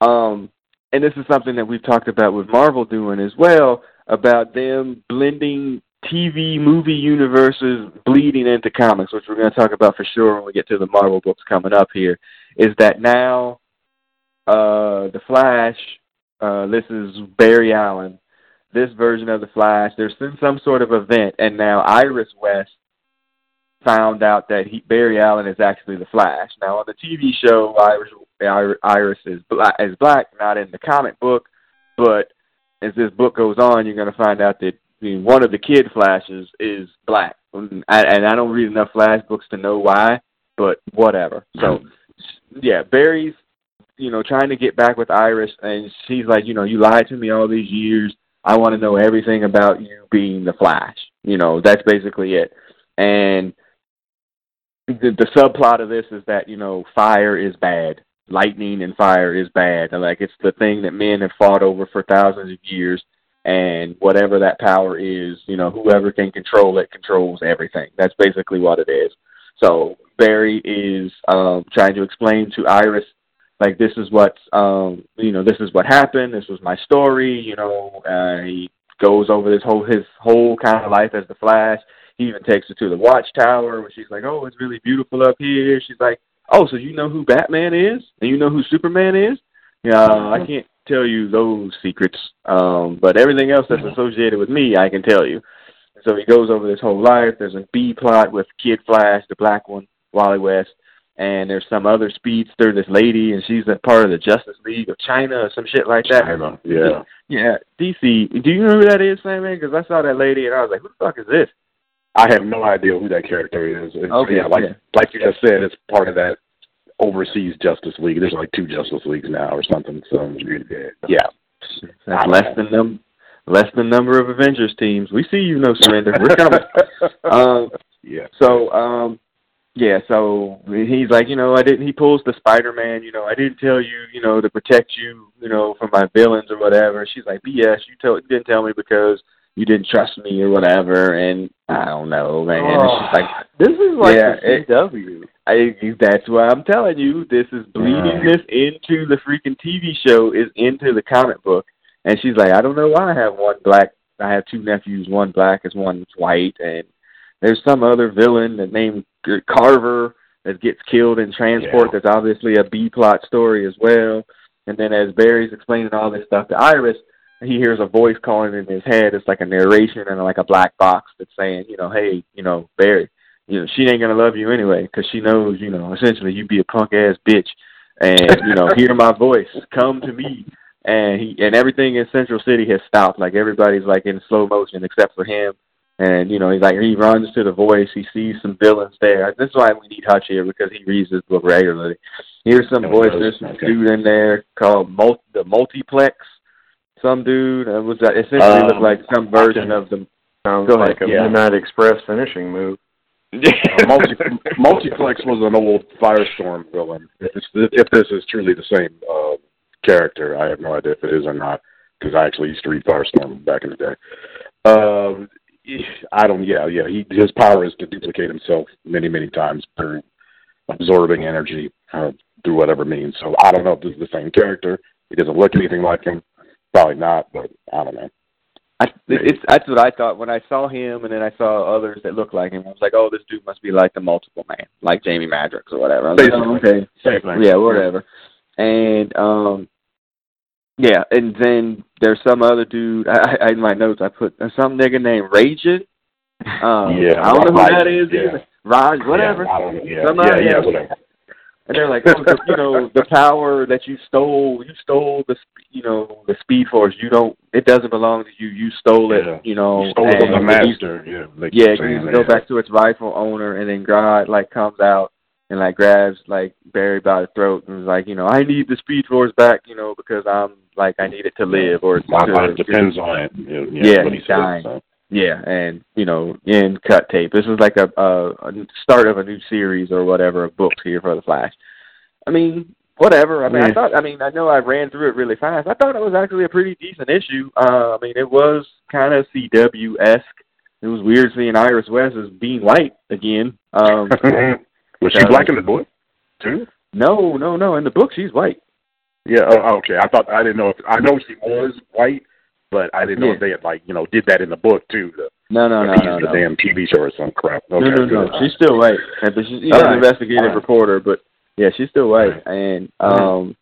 um, and this is something that we've talked about with Marvel doing as well about them blending TV movie universes bleeding into comics, which we're going to talk about for sure when we get to the Marvel books coming up here. Is that now uh, the Flash? Uh, this is Barry Allen. This version of the Flash. There's been some sort of event, and now Iris West found out that he, Barry Allen is actually the Flash. Now on the TV show, Iris, Iris is black, is black, not in the comic book, but as this book goes on, you're going to find out that I mean, one of the kid Flashes is black, and I, and I don't read enough Flash books to know why, but whatever. So yeah, Barry's you know trying to get back with Iris, and she's like, you know, you lied to me all these years. I want to know everything about you being the Flash. You know, that's basically it. And the, the subplot of this is that you know fire is bad, lightning and fire is bad, and like it's the thing that men have fought over for thousands of years. And whatever that power is, you know, whoever can control it controls everything. That's basically what it is. So Barry is um, trying to explain to Iris, like this is what um, you know, this is what happened. This was my story. You know, uh, he goes over this whole his whole kind of life as the Flash. He even takes her to the Watchtower, where she's like, "Oh, it's really beautiful up here." She's like, "Oh, so you know who Batman is, and you know who Superman is?" Yeah, I can't tell you those secrets, um, but everything else that's associated with me, I can tell you. So he goes over this whole life. There's a B plot with Kid Flash, the black one, Wally West, and there's some other speedster, this lady, and she's a part of the Justice League of China or some shit like that. China, yeah. Yeah, DC. Do you know who that is, Sandman? Because I saw that lady and I was like, who the fuck is this? I have no idea who that character is. It's, Okay, yeah, like yeah. like you just said, it's part of that overseas Justice League. There's like two Justice Leagues now or something. So yeah, That's less than num less than number of Avengers teams. We see you, no surrender. We're coming. um, yeah. so um, yeah. So he's like, you know, I didn't. He pulls the Spider Man. You know, I didn't tell you, you know, to protect you, you know, from my villains or whatever. She's like, BS. You tell didn't tell me because you didn't trust me or whatever. And I don't know, man. And Oh, she's like, ah, this is like Yeah, the it- I, that's why I'm telling you, this is bleeding Yeah. this into the freaking TV show is into the comic book. And she's like, I don't know why I have one black I have two nephews, one black and one white, and there's some other villain that named Carver that gets killed in transport. Yeah. That's obviously a B plot story as well. And then as Barry's explaining all this stuff to Iris, he hears a voice calling in his head. It's like a narration and like a black box that's saying, you know, hey, you know, Barry, you know, she ain't gonna love you anyway because she knows, you know, essentially you'd be a punk ass bitch, and you know, hear my voice, come to me, and he and everything in Central City has stopped. Like everybody's like in slow motion except for him, and you know, he's like he runs to the voice. He sees some villains there. This is why we need Hutch here because he reads this book regularly. Here's some Oh, voice. There's some okay. dude in there called Mul- the Multiplex. Some dude uh, was that essentially Um, looked like some version of the Sounds Go ahead, like a yeah. Midnight Express finishing move. Uh, multi, Multiplex was an old Firestorm villain. If, if this is truly the same uh, character, I have no idea if it is or not because I actually used to read Firestorm back in the day. Uh, I don't. Yeah, yeah. He his power is to duplicate himself many, many times through absorbing energy uh, through whatever means. So I don't know if this is the same character. He doesn't look anything like him. Probably not, but I don't know. I, it's that's what I thought when I saw him, and then I saw others that looked like him. I was like, oh, this dude must be like the multiple man, like Jamie Madrox or whatever. I was like, oh, okay, Same thing. yeah, whatever. And um, yeah, and then there's some other dude. I, I in my notes I put uh, some nigga named Raging. Um, Yeah, I don't know who that is yeah. either. Raj, whatever. Yeah, yeah, Somebody yeah, yeah, whatever. And they're like, oh, the, you know, the power that you stole, you stole the, you know, the Speed Force. You don't. It doesn't belong to you. You stole it. Yeah. You know. You stole it from the master. Yeah, keep yeah, needs to that. go back to its rightful owner, and then God like comes out and like grabs like Barry by the throat and is like, you know, I need the Speed Force back, you know, because I'm like I need it to live or My to, life depends on it. Yeah, Yeah, he's said, dying. so. Yeah, and you know, in cut tape. This is like a, a, a start of a new series or whatever of books here for the Flash. I mean, whatever. I mean, I thought. I mean, I know I ran through it really fast. I thought it was actually a pretty decent issue. Uh, I mean, it was kind of CW esque. It was weird seeing Iris West as being white again. Um, Was she Yeah. black in the book too? no, no, no. In the book, she's white. Yeah. Oh, okay. I thought I didn't know if I know she was white, but I didn't know if they had like you know did that in the book too. The, No, no, no, no, the no. damn TV show or some crap. Okay, no, no, no. good. She's still white. And she's, she's All an right. investigative right. reporter, but yeah, she's still white. And um,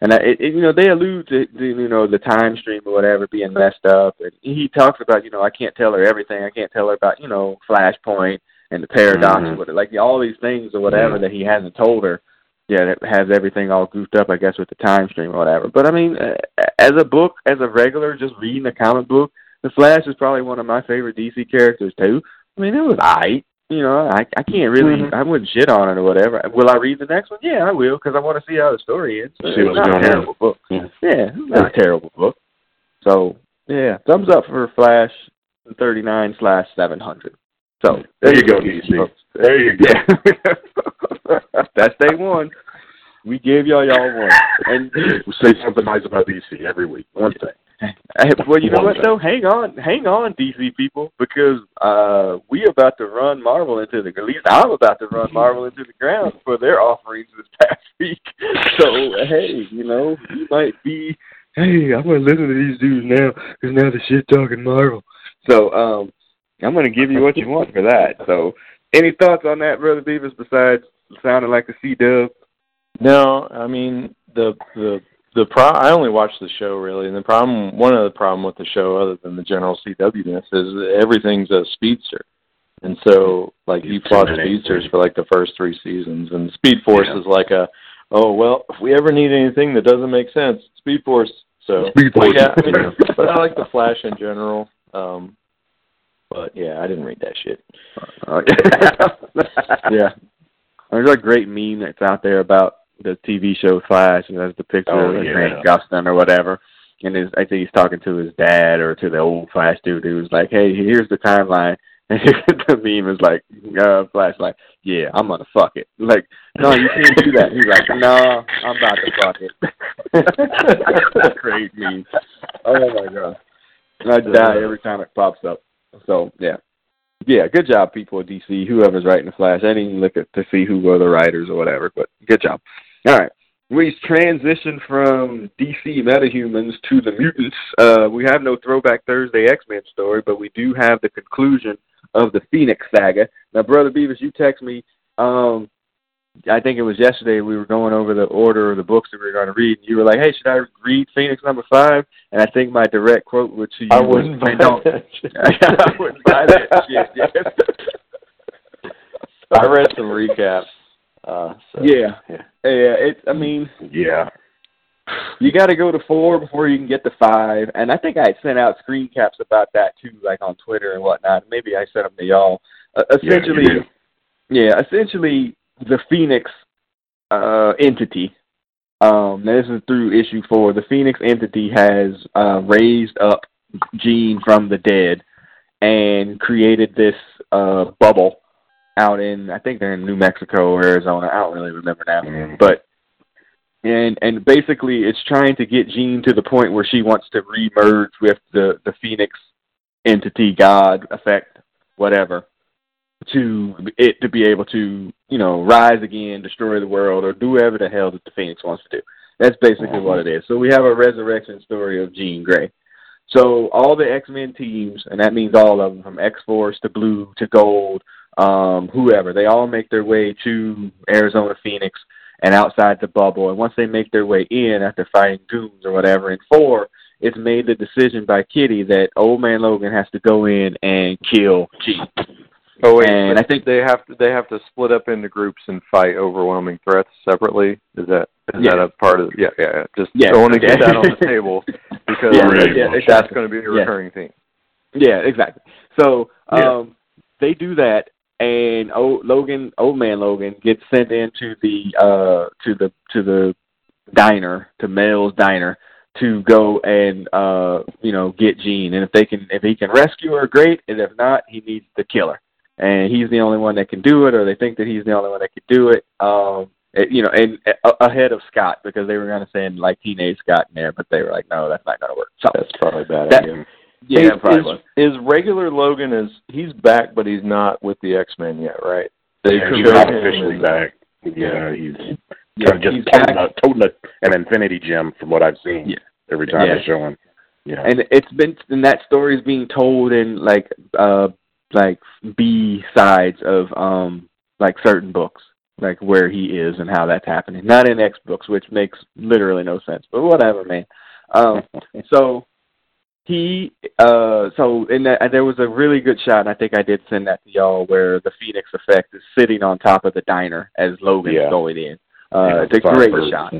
and I, it, it, you know, they allude to, to you know the time stream or whatever being messed up, and he talks about you know I can't tell her everything. I can't tell her about you know Flashpoint and the paradox Mhm. or whatever, like all these things or whatever Yeah. that he hasn't told her. Yeah, that has everything all goofed up, I guess, with the time stream or whatever. But I mean, uh, as a book, as a regular, just reading a comic book, the Flash is probably one of my favorite DC characters too. I mean, it was alright. You know, I I can't really, Mhm. I wouldn't shit on it or whatever. Will I read the next one? Yeah, I will because I want to see how the story ends. See it's what's going a on. terrible book. Yeah. Yeah, it's not a terrible book. So yeah, thumbs up for Flash thirty nine slash seven hundred. So There you go, DC. folks. There you go. Yeah, that's day one. We gave y'all y'all one, and we say something nice about DC every week. One thing. Well, you know One what thing. though? Hang on, hang on, DC people, because uh we about to run Marvel into the at least I'm about to run Marvel into the ground for their offerings this past week. So hey, you know, you might be. Hey, I'm gonna listen to these dudes now because now the shit talking Marvel. So um, I'm gonna give you what you want for that. So, any thoughts on that, brother Beavis? Besides sounding like a C Dub? No, I mean the the the pro. I only watch the show really, and the problem, one of the problem with the show, other than the general CW-ness, is that everything's a speedster, and so like you plot Intimidating. speedsters for like the first three seasons, and Speed Force Yeah. is like a, oh well, if we ever need anything that doesn't make sense, Speed Force. So Speed but Force. yeah, I mean, but I like the Flash in general. Um, but yeah, I didn't read that shit. Uh, yeah. There's a great meme that's out there about the TV show Flash, and there's the picture Oh, of yeah. Gustin or whatever. And his, I think he's talking to his dad or to the old Flash dude who's like, "Hey, here's the timeline." And the meme is like, uh, Flash like, "Yeah, I'm gonna fuck it." Like, no, you can't do that. He's like, "No, I'm about to fuck it." That's a Great meme. Oh my god, and I die every time it pops up. So yeah, yeah, good job, people at DC. Whoever's writing the Flash, I didn't look at to see who were the writers or whatever, but good job. All right, we transitioned from DC metahumans to the mutants. Uh, we have no Throwback Thursday X Men story, but we do have the conclusion of the Phoenix saga. Now, brother Beavis, you text me. Um, I think it was yesterday. We were going over the order of the books that we were going to read. And you were like, "Hey, should I read Phoenix number five? And I think my direct quote was to you I wouldn't buy "Don't." that shit. I wouldn't buy that shit. Yes. I read some recaps. Uh, so, Yeah. yeah. Yeah, it's. I mean, Yeah. you got to go to four before you can get to five. And I think I had sent out screen caps about that too, like on Twitter and whatnot. Maybe I sent them to y'all. Uh, Yeah, you essentially, do. yeah, essentially the Phoenix uh, entity. Um, this is through issue four. The Phoenix entity has uh, raised up Jean from the dead and created this uh, bubble out in I think they're in New Mexico or Arizona. I don't really remember now, Mhm. but and and basically it's trying to get Jean to the point where she wants to remerge with the the Phoenix entity, God, effect, whatever, to it to be able to you know rise again, destroy the world, or do whatever the hell that the Phoenix wants to do. That's basically what it is. So we have a resurrection story of Jean Grey. So all the X Men teams, and that means all of them, from X Force to Blue to Gold, um, whoever, they all make their way to Arizona Phoenix and outside the bubble. And once they make their way in after fighting goons or whatever, in four, it's made the decision by Kitty that Old Man Logan has to go in and kill Jean. Oh wait, And I think- they have to they have to split up into groups and fight overwhelming threats separately. Is that is Yeah. that a part of? Yeah, yeah. yeah. Just Yeah. I want to get that on the table because Yeah, yeah, that's going to be a Yeah. recurring theme. Yeah, exactly. So Yeah. um, they do that, and old Logan, old man Logan, gets sent into the uh, to the to the diner, to Mel's diner, to go and uh, you know get Jean. And if they can, if he can rescue her, great. And if not, he needs to kill her. And he's the only one that can do it, or they think that he's the only one that can do it. Um, it, you know, and uh, ahead of Scott because they were going to send like teenage Scott in there, but they were like, no, that's not going to work. So That's probably a bad That- idea. yeah, Hey, that probably is, was. is regular Logan is he's back, but he's not with the X Men yet, right? They Yeah, he's not officially in- back. Yeah, he's Yeah, kind of just he's toting, back. a, toting a, an infinity gem from what I've seen Yeah. every time Yeah. they show him. Yeah. and it's been and that story is being told in like uh like B sides of um like certain books like where he is and how that's happening not in X books which makes literally no sense but whatever man um so he uh so in that there was a really good shot and I think I did send that to y'all where the Phoenix effect is sitting on top of the diner as Logan's Yeah. going in uh it's a great Firebird. shot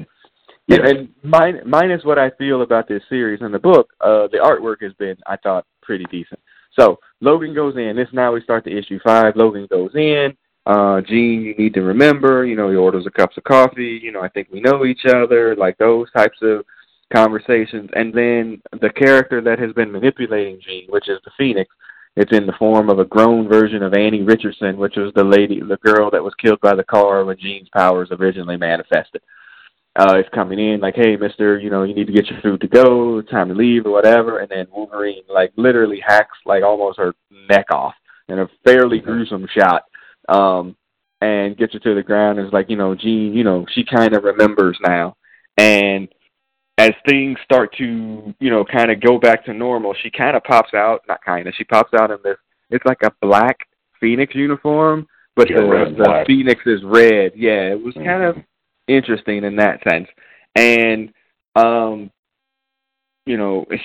Yeah. and, and mine, mine is what I feel about this series and the book. Uh, the artwork has been, I thought, pretty decent. So Logan goes in. This now we start to issue five. Logan goes in. Uh, Jean, you need to remember. You know, he orders a cups of coffee. You know, I think we know each other. Like those types of conversations. And then the character that has been manipulating Jean, which is the Phoenix, it's in the form of a grown version of Annie Richardson, which was the lady, the girl that was killed by the car when Jean's powers originally manifested uh, is coming in like, hey, Mister, you know, you need to get your food to go, time to leave or whatever, and then Wolverine like literally hacks like almost her neck off in a fairly gruesome shot, um, and gets her to the ground and is like, you know, Jean, you know, she kind of remembers now, and as things start to, you know, kind of go back to normal, she kind of pops out, not kind of, she pops out in this, it's like a black Phoenix uniform, but Yeah, the, the black. Phoenix is red. Yeah, it was kind of interesting in that sense. And um, you know, it's,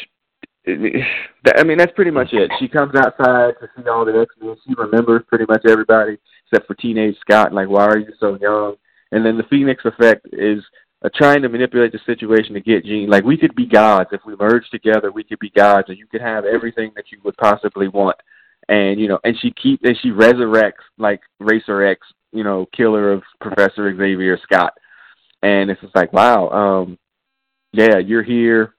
it, it, I mean, that's pretty much it. She comes outside to see all the X Men. She remembers pretty much everybody except for teenage Scott. Like, why are you so young? And then the Phoenix effect is uh, trying to manipulate the situation to get Jean. Like, we could be gods if we merge together. We could be gods, and you could have everything that you would possibly want. And you know, and she keep and she resurrects like Racer X, you know, killer of Professor Xavier Scott and it's just like wow um yeah you're here.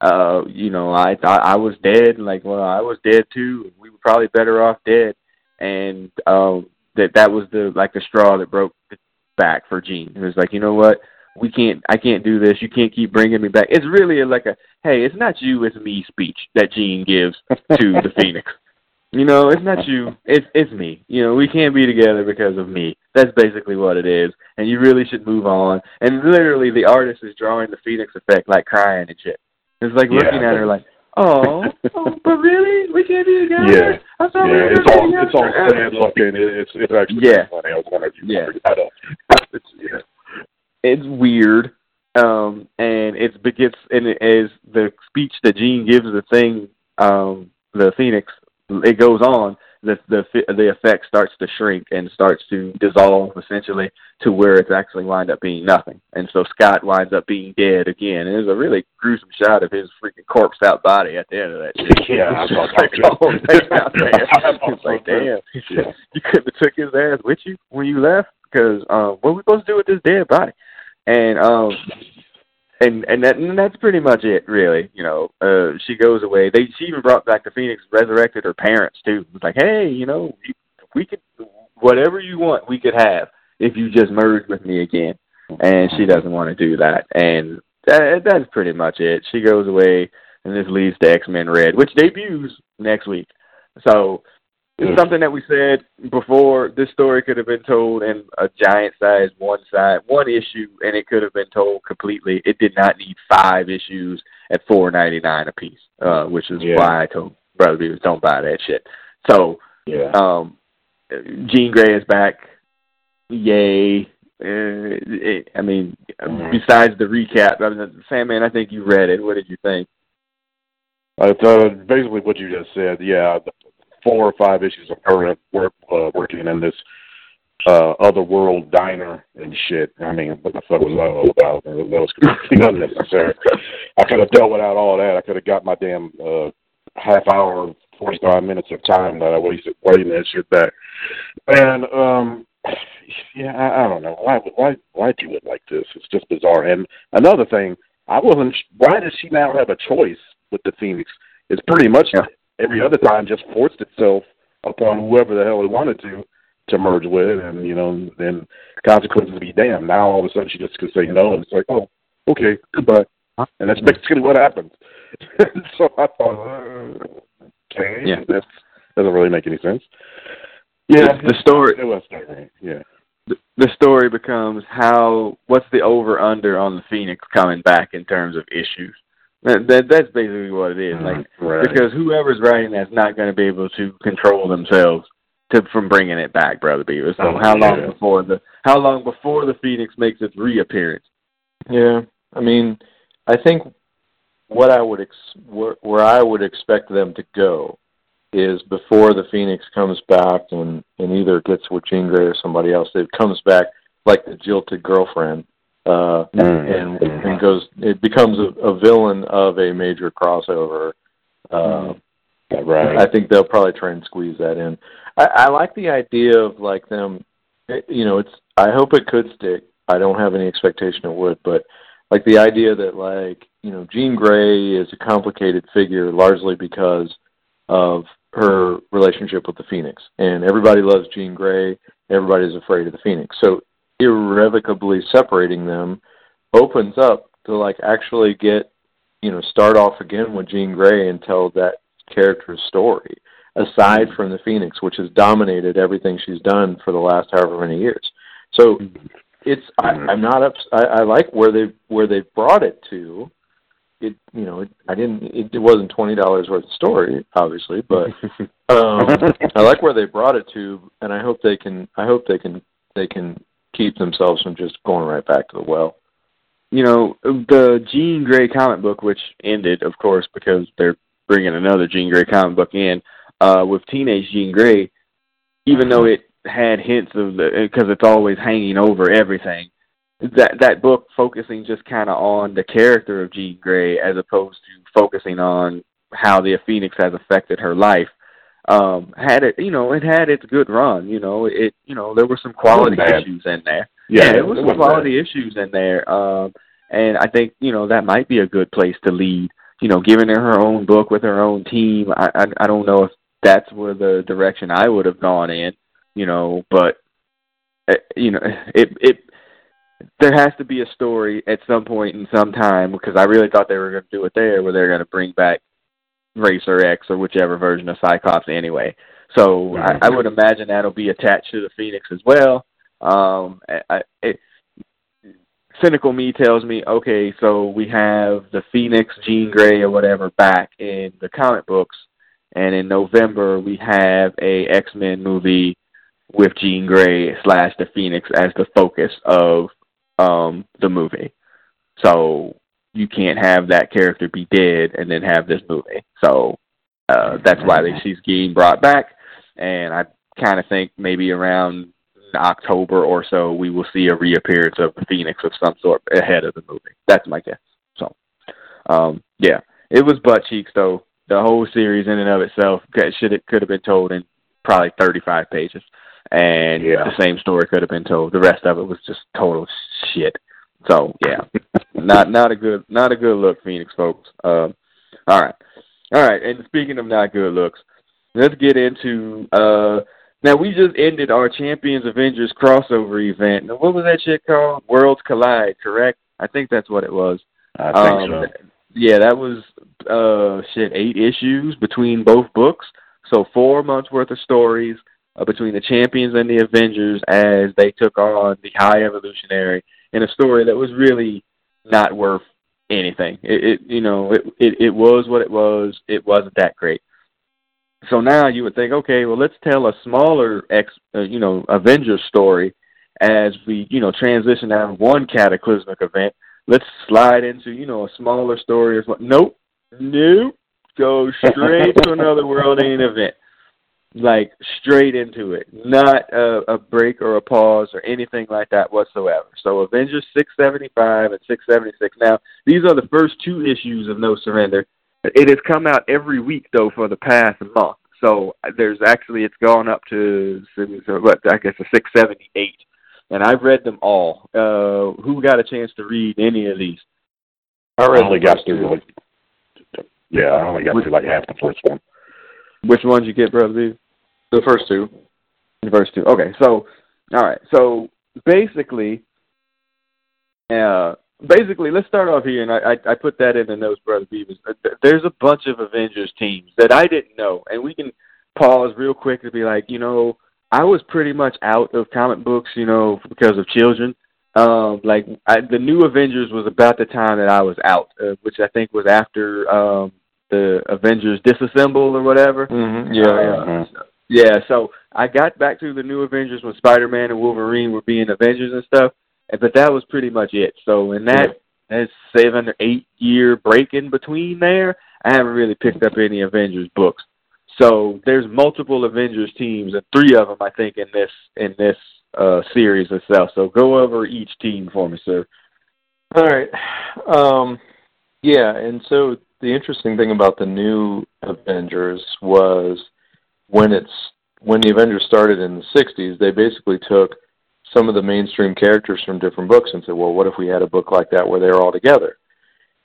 Uh you know i thought i was dead. And like well i was dead too. We were probably better off dead. And um that that was the like the straw that broke the back for Jean. It was like you know what? We can't i can't do this. You can't keep bringing me back. It's really like a hey it's not you. It's me speech that Jean gives to the phoenix You know, it's not you. It's it's me. You know, we can't be together because of me. That's basically what it is. And you really should move on. And literally, the artist is drawing the Phoenix effect, like crying and shit. It's like looking at her like, oh, oh, but really, we can't be together. Yeah. I thought we were it's all it's all sad looking. It's it's actually Yeah. funny. I was wondering if you Yeah. figured that out. It's, yeah. it's weird. Um, and it's begets and it is the speech that Jean gives the thing, um, the Phoenix. It goes on. The the the effect starts to shrink and starts to dissolve essentially to where it's actually wind up being nothing. And so Scott winds up being dead again. And it's a really gruesome shot of his freaking corpse out body at the end of that shit. Yeah, I saw like, that oh, too. man, out there. I saw It's like, damn, Yeah. you couldn't have took his ass with you when you left because um, what are we supposed to do with this dead body? And um, and and that and that's pretty much it, really. You know, uh, she goes away. They she even brought back the Phoenix, resurrected her parents too. It was like, hey, you know, you- we could whatever you want, we could have if you just merge with me again. And she doesn't want to do that, and that, that's pretty much it. She goes away, and this leads to X Men Red, which debuts next week. So it's Mm. something that we said before. This story could have been told in a giant size, one side, one issue, and it could have been told completely. It did not need five issues at four ninety nine a piece, uh, which is Yeah. why I told Brother Beavers don't buy that shit. So, Yeah. um, Jean Grey is back. Yay! Uh, it, I mean, Mhm. besides the recap, I mean, Sandman, I think you read it. What did you think? Uh, so basically what you just said, yeah, four or five issues of her work, uh, working in this uh, other world diner and shit. I mean, what the fuck was that all about? That was completely unnecessary. I could have dealt without all that. I could have got my damn uh, half hour, forty five minutes of time that I wasted waiting that shit back. And um, yeah, I, I don't know why why why do it like this? It's just bizarre. And another thing, I wasn't. Why does she now have a choice with the Phoenix? It's pretty much. Every other time just forced itself upon whoever the hell it wanted to to merge with, and you know, then consequences be damned. Now all of a sudden she just could say no, and it's like, oh, okay, goodbye, and that's basically what happens. so I thought, uh, okay, Yeah. that doesn't really make any sense. Yeah, The- the story- It was staggering. Yeah. the, the story becomes how what's the over under on the Phoenix coming back in terms of issues. That, that that's basically what it is. Uh, like right. because whoever's writing that's not going to be able to control themselves to from bringing it back, brother Beaver. So Oh, how long before the how long before the Phoenix makes its reappearance? Yeah, I mean, I think what I would ex- where, where I would expect them to go is before the Phoenix comes back and and either gets with Jean Grey or somebody else. It comes back like the jilted girlfriend, uh, and and goes. It becomes a, a villain of a major crossover. Uh, right. I think they'll probably try and squeeze that in. I, I like the idea of like them. it- You know, it's. I hope it could stick. I don't have any expectation it would, but like the idea that like you know Jean Grey is a complicated figure largely because of her relationship with the Phoenix, and everybody loves Jean Grey. Everybody's afraid of the Phoenix. So irrevocably separating them opens up to like actually get you know start off again with Jean Grey and tell that character's story aside from the Phoenix, which has dominated everything she's done for the last however many years. So it's I, I'm not up. I, I like where they where they brought it to. It you know it, I didn't it, it wasn't twenty dollars worth of story obviously, but um, I like where they brought it to, and I hope they can I hope they can they can keep themselves from just going right back to the well. You know the Jean Grey comic book, which ended, of course, because they're bringing another Jean Grey comic book in uh, with Teenage Jean Grey. Even though it had hints of the because it's always hanging over everything. That that book focusing just kind of on the character of Jean Grey as opposed to focusing on how the Phoenix has affected her life. Um, had it, you know, it had its good run. You know, it, you know, there were some quality issues in there. yeah, there was some quality issues in there. Um, and I think you know that might be a good place to lead. You know, giving her her own book with her own team. I I, I don't know if that's where the direction I would have gone in. You know, but uh, you know, it it there has to be a story at some point in some time because I really thought they were going to do it there, where they're going to bring back Racer X or whichever version of Cyclops anyway. So I, I would imagine that'll be attached to the Phoenix as well. Um, I, it, cynical me tells me, okay, so we have the Phoenix, Jean Grey, or whatever back in the comic books, and in November we have a X Men movie with Jean Grey slash the Phoenix as the focus of um the movie. So you can't have that character be dead and then have this movie. So uh that's why they, she's getting brought back and I kind of think maybe around October or so we will see a reappearance of the Phoenix of some sort ahead of the movie. That's my guess. So um yeah, it was butt cheeks though. The whole series in and of itself should it could have been told in probably 35 pages and Yeah. the same story could have been told. The rest of it was just total shit. So yeah, not not a good not a good look, Phoenix folks. Um, all right, all right. And speaking of not good looks, let's get into. Uh, now we just ended our Champions Avengers crossover event. Now, what was that shit called? Worlds Collide, correct? I think that's what it was. I think Um, so. Yeah, that was uh shit eight issues between both books. So four months worth of stories uh, between the champions and the Avengers as they took on the High Evolutionary in a story that was really not worth anything. It, it you know it, it it was what it was. It wasn't that great. So now you would think, okay, well let's tell a smaller ex uh, you know Avengers story as we you know transition out of one cataclysmic event let's slide into you know a smaller story or something. Nope, nope. Go straight to another world ending event, like straight into it, not a, a break or a pause or anything like that whatsoever. So Avengers six seventy five and six seventy six. Now these are the first two issues of No Surrender. It has come out every week though for the past month. So there's actually it's gone up to what I guess a six seventy eight and I've read them all. Uh, who got a chance to read any of these? I I only got first through like, yeah, I only got through like half the first one. Which ones you get, brother? The first two. The first two. Okay, so all right, so basically, uh, basically, let's start off here, and I, I, I put that in the notes, brother Beavers. Uh, There's a bunch of Avengers teams that I didn't know, and we can pause real quick to be like, you know, I was pretty much out of comic books, you know, because of children. Um, like I, the new Avengers was about the time that I was out, uh, which I think was after um, the Avengers disassemble or whatever. Mm-hmm. Yeah, yeah. Mhm. Yeah, so I got back to the new Avengers when Spider Man and Wolverine were being Avengers and stuff, but that was pretty much it. So in that that seven or eight year break in between there, I haven't really picked up any Avengers books. So there's multiple Avengers teams, and three of them I think in this in this uh series itself. So go over each team for me, sir. All right. Um, yeah, and so the interesting thing about the new Avengers was when it's when the Avengers started in the '60s, they basically took some of the mainstream characters from different books and said, "Well, what if we had a book like that where they're all together?"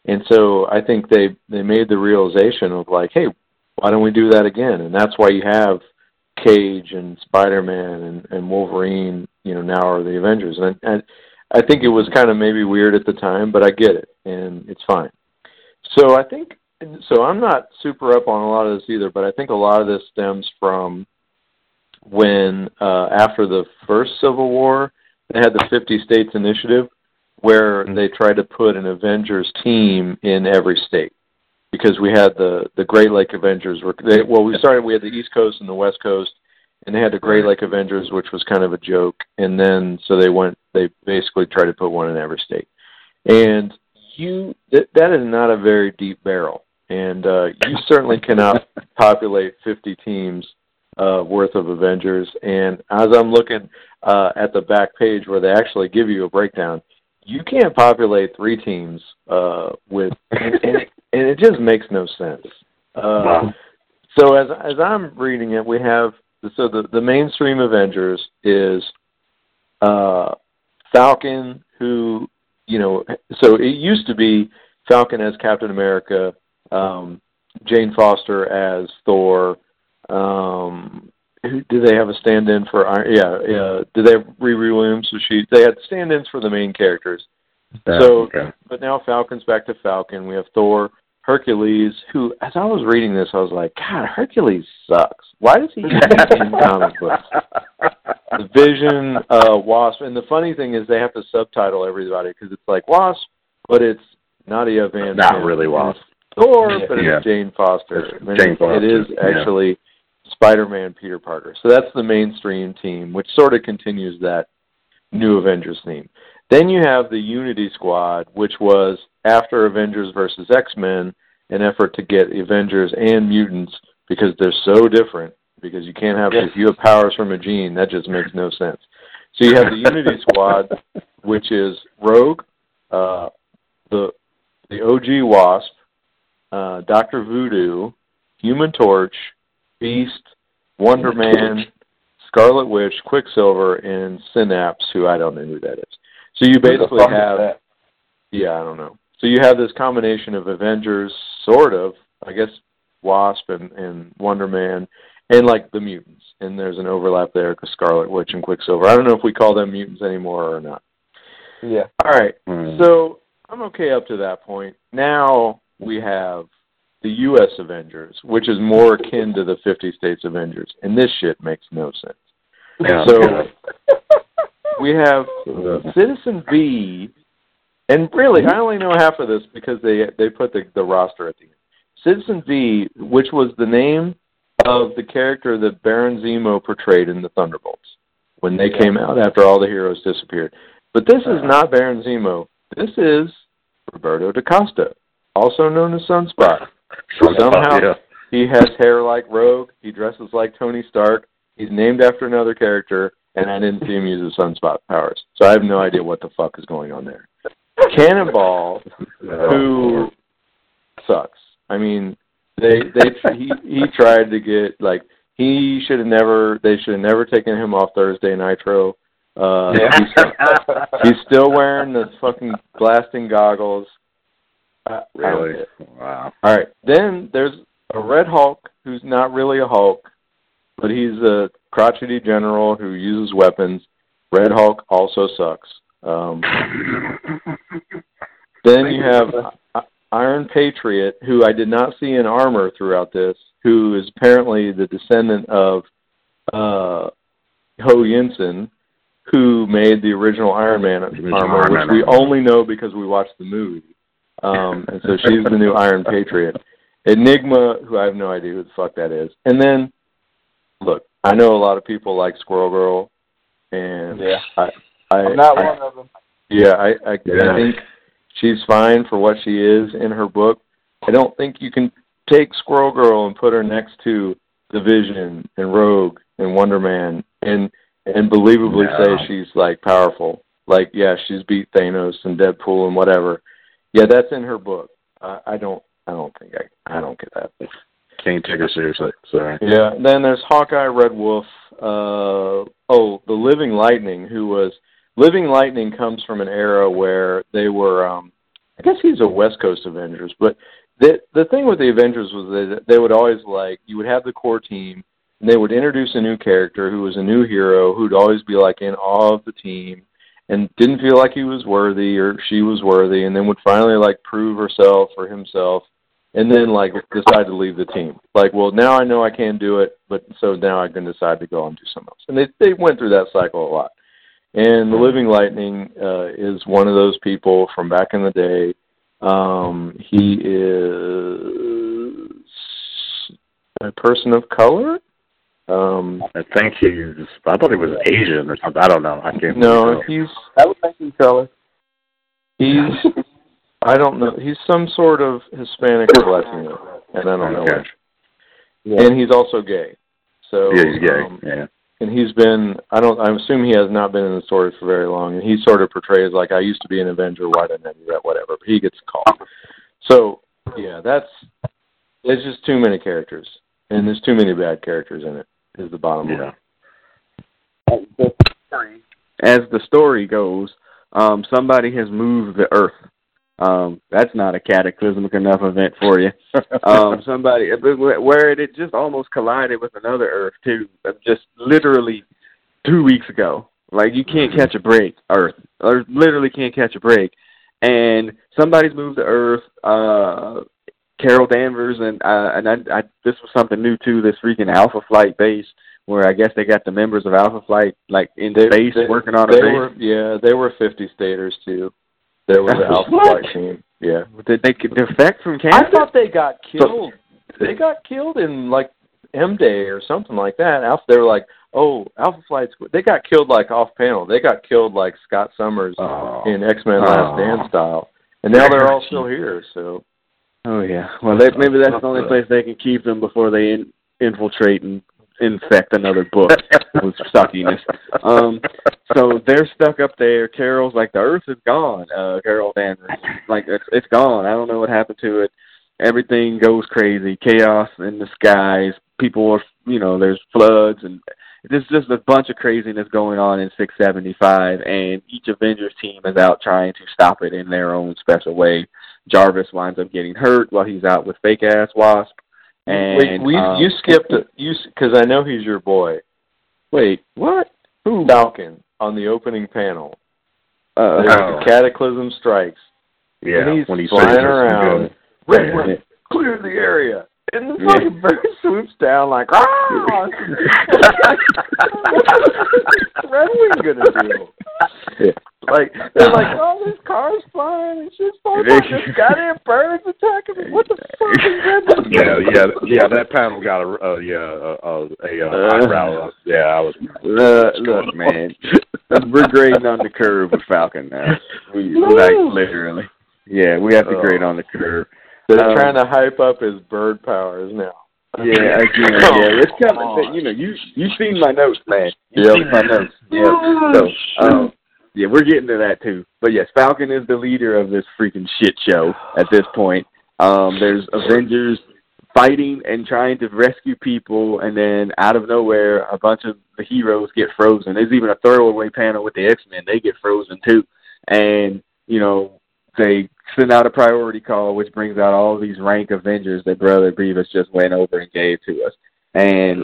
And so I think they they made the realization of like, "Hey, why don't we do that again?" And that's why you have Cage and Spider-Man and, and Wolverine, you know, now are the Avengers. And, and I think it was kind of maybe weird at the time, but I get it, and it's fine. So I think, so I'm not super up on a lot of this either, but I think a lot of this stems from when uh, after the first Civil War, they had the 50 States Initiative, where they tried to put an Avengers team in every state because we had the the Great Lake Avengers. Were they, well, we started. We had the East Coast and the West Coast, and they had the Great Lake Avengers, which was kind of a joke. And then so they went. They basically tried to put one in every state, and you that, that is not a very deep barrel, and uh, you certainly cannot populate 50 teams uh, worth of Avengers. And as I'm looking uh, at the back page where they actually give you a breakdown, you can't populate three teams uh, with, and, and, it, and it just makes no sense. Uh, Wow. so as as I'm reading it, we have so the the mainstream Avengers is uh, Falcon, who you know, so it used to be Falcon as Captain America, um, Jane Foster as Thor. Um, who, do they have a stand-in for? Iron- Yeah, yeah. Do they have Riri Williams? So she? They had stand-ins for the main characters. So, okay. but now Falcon's back to Falcon. We have Thor, Hercules, who, as I was reading this, I was like, God, Hercules sucks. Why does he in comic books? The Vision, uh, Wasp, and the funny thing is they have to subtitle everybody because it's like Wasp, but it's Nadia Van. Not Zant. really Wasp. Thor, but Yeah. it's Jane Foster. I mean, Jane Foster, It is yeah. actually Spider-Man, Peter Parker. So that's the mainstream team, which sort of continues that new Avengers theme. Then you have the Unity Squad, which was after Avengers versus X-Men, an effort to get Avengers and mutants because they're so different. Because you can't have Yes. if you have powers from a gene, that just makes no sense. So you have the Unity Squad, which is Rogue, uh, the the OG Wasp, uh, Doctor Voodoo, Human Torch, Beast, Wonder Man, Scarlet Witch, Quicksilver, and Synapse, who I don't know who that is. So you basically have yeah, I don't know. So you have this combination of Avengers, sort of, I guess, Wasp and, and Wonder Man, and like the mutants. And there's an overlap there because Scarlet Witch and Quicksilver. I don't know if we call them mutants anymore or not. Yeah. All right. Hmm. So I'm okay up to that point. Now we have the U.S. Avengers, which is more akin to the 50 States Avengers, and this shit makes no sense. Yeah. So we have Citizen V, and really, I only know half of this because they they put the the roster at the end. Citizen V, which was the name of the character that Baron Zemo portrayed in the Thunderbolts when they came out after all the heroes disappeared. But this is uh-huh. not Baron Zemo. This is Roberto da Costa, also known as Sunspot. Somehow yeah. he has hair like Rogue. He dresses like Tony Stark. He's named after another character, and I didn't see him use his sunspot powers. So I have no idea what the fuck is going on there. Cannonball, who sucks. I mean, they they he he tried to get like he should have never they should have never taken him off Thursday Nitro. Uh, he's, he's still wearing the fucking blasting goggles. I, I Really? Wow. All right. Then there's a Red Hulk who's not really a Hulk, but he's a crotchety general who uses weapons. Red Hulk also sucks. Um, then you have I- Iron Patriot, who I did not see in armor throughout this, who is apparently the descendant of uh, Ho Yinsen, who made the original Iron Man Original armor, Iron which Man we only know because we watched the movie. Um, and so she's the new Iron Patriot. Enigma, who I have no idea who the fuck that is. And then, look, I know a lot of people like Squirrel Girl, and Yeah. I, I, I'm not I- one of them. yeah, I, I, Yeah. I think she's fine for what she is in her book. I don't think you can take Squirrel Girl and put her next to the Vision and Rogue and Wonder Man and and believably No. say she's like powerful. Like, yeah, she's beat Thanos and Deadpool and whatever. Yeah, that's in her book. I, I don't, I don't think I, I don't get that. Can't take her seriously. Sorry. Yeah. Then there's Hawkeye, Red Wolf. Uh, oh, the Living Lightning, who was Living Lightning comes from an era where they were. Um, I guess he's a West Coast Avengers, but the the thing with the Avengers was that they would always like you would have the core team, and they would introduce a new character who was a new hero who'd always be like in awe of the team, and didn't feel like he was worthy or she was worthy, and then would finally like prove herself or himself and then like decide to leave the team. Like, well, now I know I can do it, but so now I can decide to go and do something else. And they they went through that cycle a lot. And the Living Lightning uh, is one of those people from back in the day. Um, he is a person of color. Um, I think he's. I thought he was Asian or something. I don't know. I can't. no, really he's I would make him color. he's I don't know. He's some sort of Hispanic or Latino, and I don't know Okay. which. And he's also gay. So Yeah, he's gay. um, yeah. And he's been I don't I assume he has not been in the story for very long and he sort of portrays like I used to be an Avenger, why didn't I do that, whatever. But he gets called. So yeah, that's it's just too many characters. And there's too many bad characters in it, is the bottom line. As the story goes, um, somebody has moved the Earth. Um, that's not a cataclysmic enough event for you. Um, somebody where it had just almost collided with another Earth too, uh, just literally two weeks ago. Like you can't catch a break, Earth, or literally can't catch a break. And somebody's moved the Earth. Uh, Carol Danvers and uh, and I, I this was something new too. This freaking Alpha Flight base where I guess they got the members of Alpha Flight like in space they- working on a base. were yeah, they were fifty staters too. They were the Alpha What? Flight team. Yeah. Did they defect from Canada? I thought they got killed. they got killed in like M Day or something like that. Alpha, they were like, oh, Alpha Flight's. They got killed like off panel. They got killed like Scott Summers Oh. in X Men Last Oh. Stand style, and now they're all still here. So Oh yeah. Well, they, maybe that's the only place they can keep them before they in, infiltrate and infect another book with suckiness. Um, so they're stuck up there. Carol's like the Earth is gone. Uh, Carol Danvers, like it's it's gone. I don't know what happened to it. Everything goes crazy. Chaos in the skies. People are, you know, there's floods and there's just a bunch of craziness going on in 675, and each Avengers team is out trying to stop it in their own special way. Jarvis winds up getting hurt while he's out with fake ass Wasp. And wait, we um, you skipped it. You because I know he's your boy, wait, what? Who? Falcon, on the opening panel. Uh, There's the Cataclysm strikes. Yeah, and he's when he's flying around. Good. Red Yeah. Clear the area. And the Yeah. fucking bird swoops down like, ah! What's Red Wing gonna do? Yeah. Like they're like, oh, there's cars flying and shit's flying. They- This goddamn bird's attacking me. What the fuck is Red Wing? Yeah, yeah, yeah. That panel got a uh, yeah a a, a, Uh. uh eyebrow. up. Yeah, I was. Look, look, man, we're grading on the curve with Falcon now. We like literally, yeah, we have to grade on the curve. They're Um, trying to hype up his bird powers now. Yeah, again, yeah, it's coming. You know, you you seen my notes, man. You Yep. seen my notes. Yeah. So, um, yeah, we're getting to that too. But yes, Falcon is the leader of this freaking shit show at this point. Um, there's Avengers fighting and trying to rescue people, and then out of nowhere, a bunch of the heroes get frozen. There's even a throwaway panel with the X Men; they get frozen too, and you know they send out a priority call, which brings out all these rank Avengers that Brother Beavis just went over and gave to us. And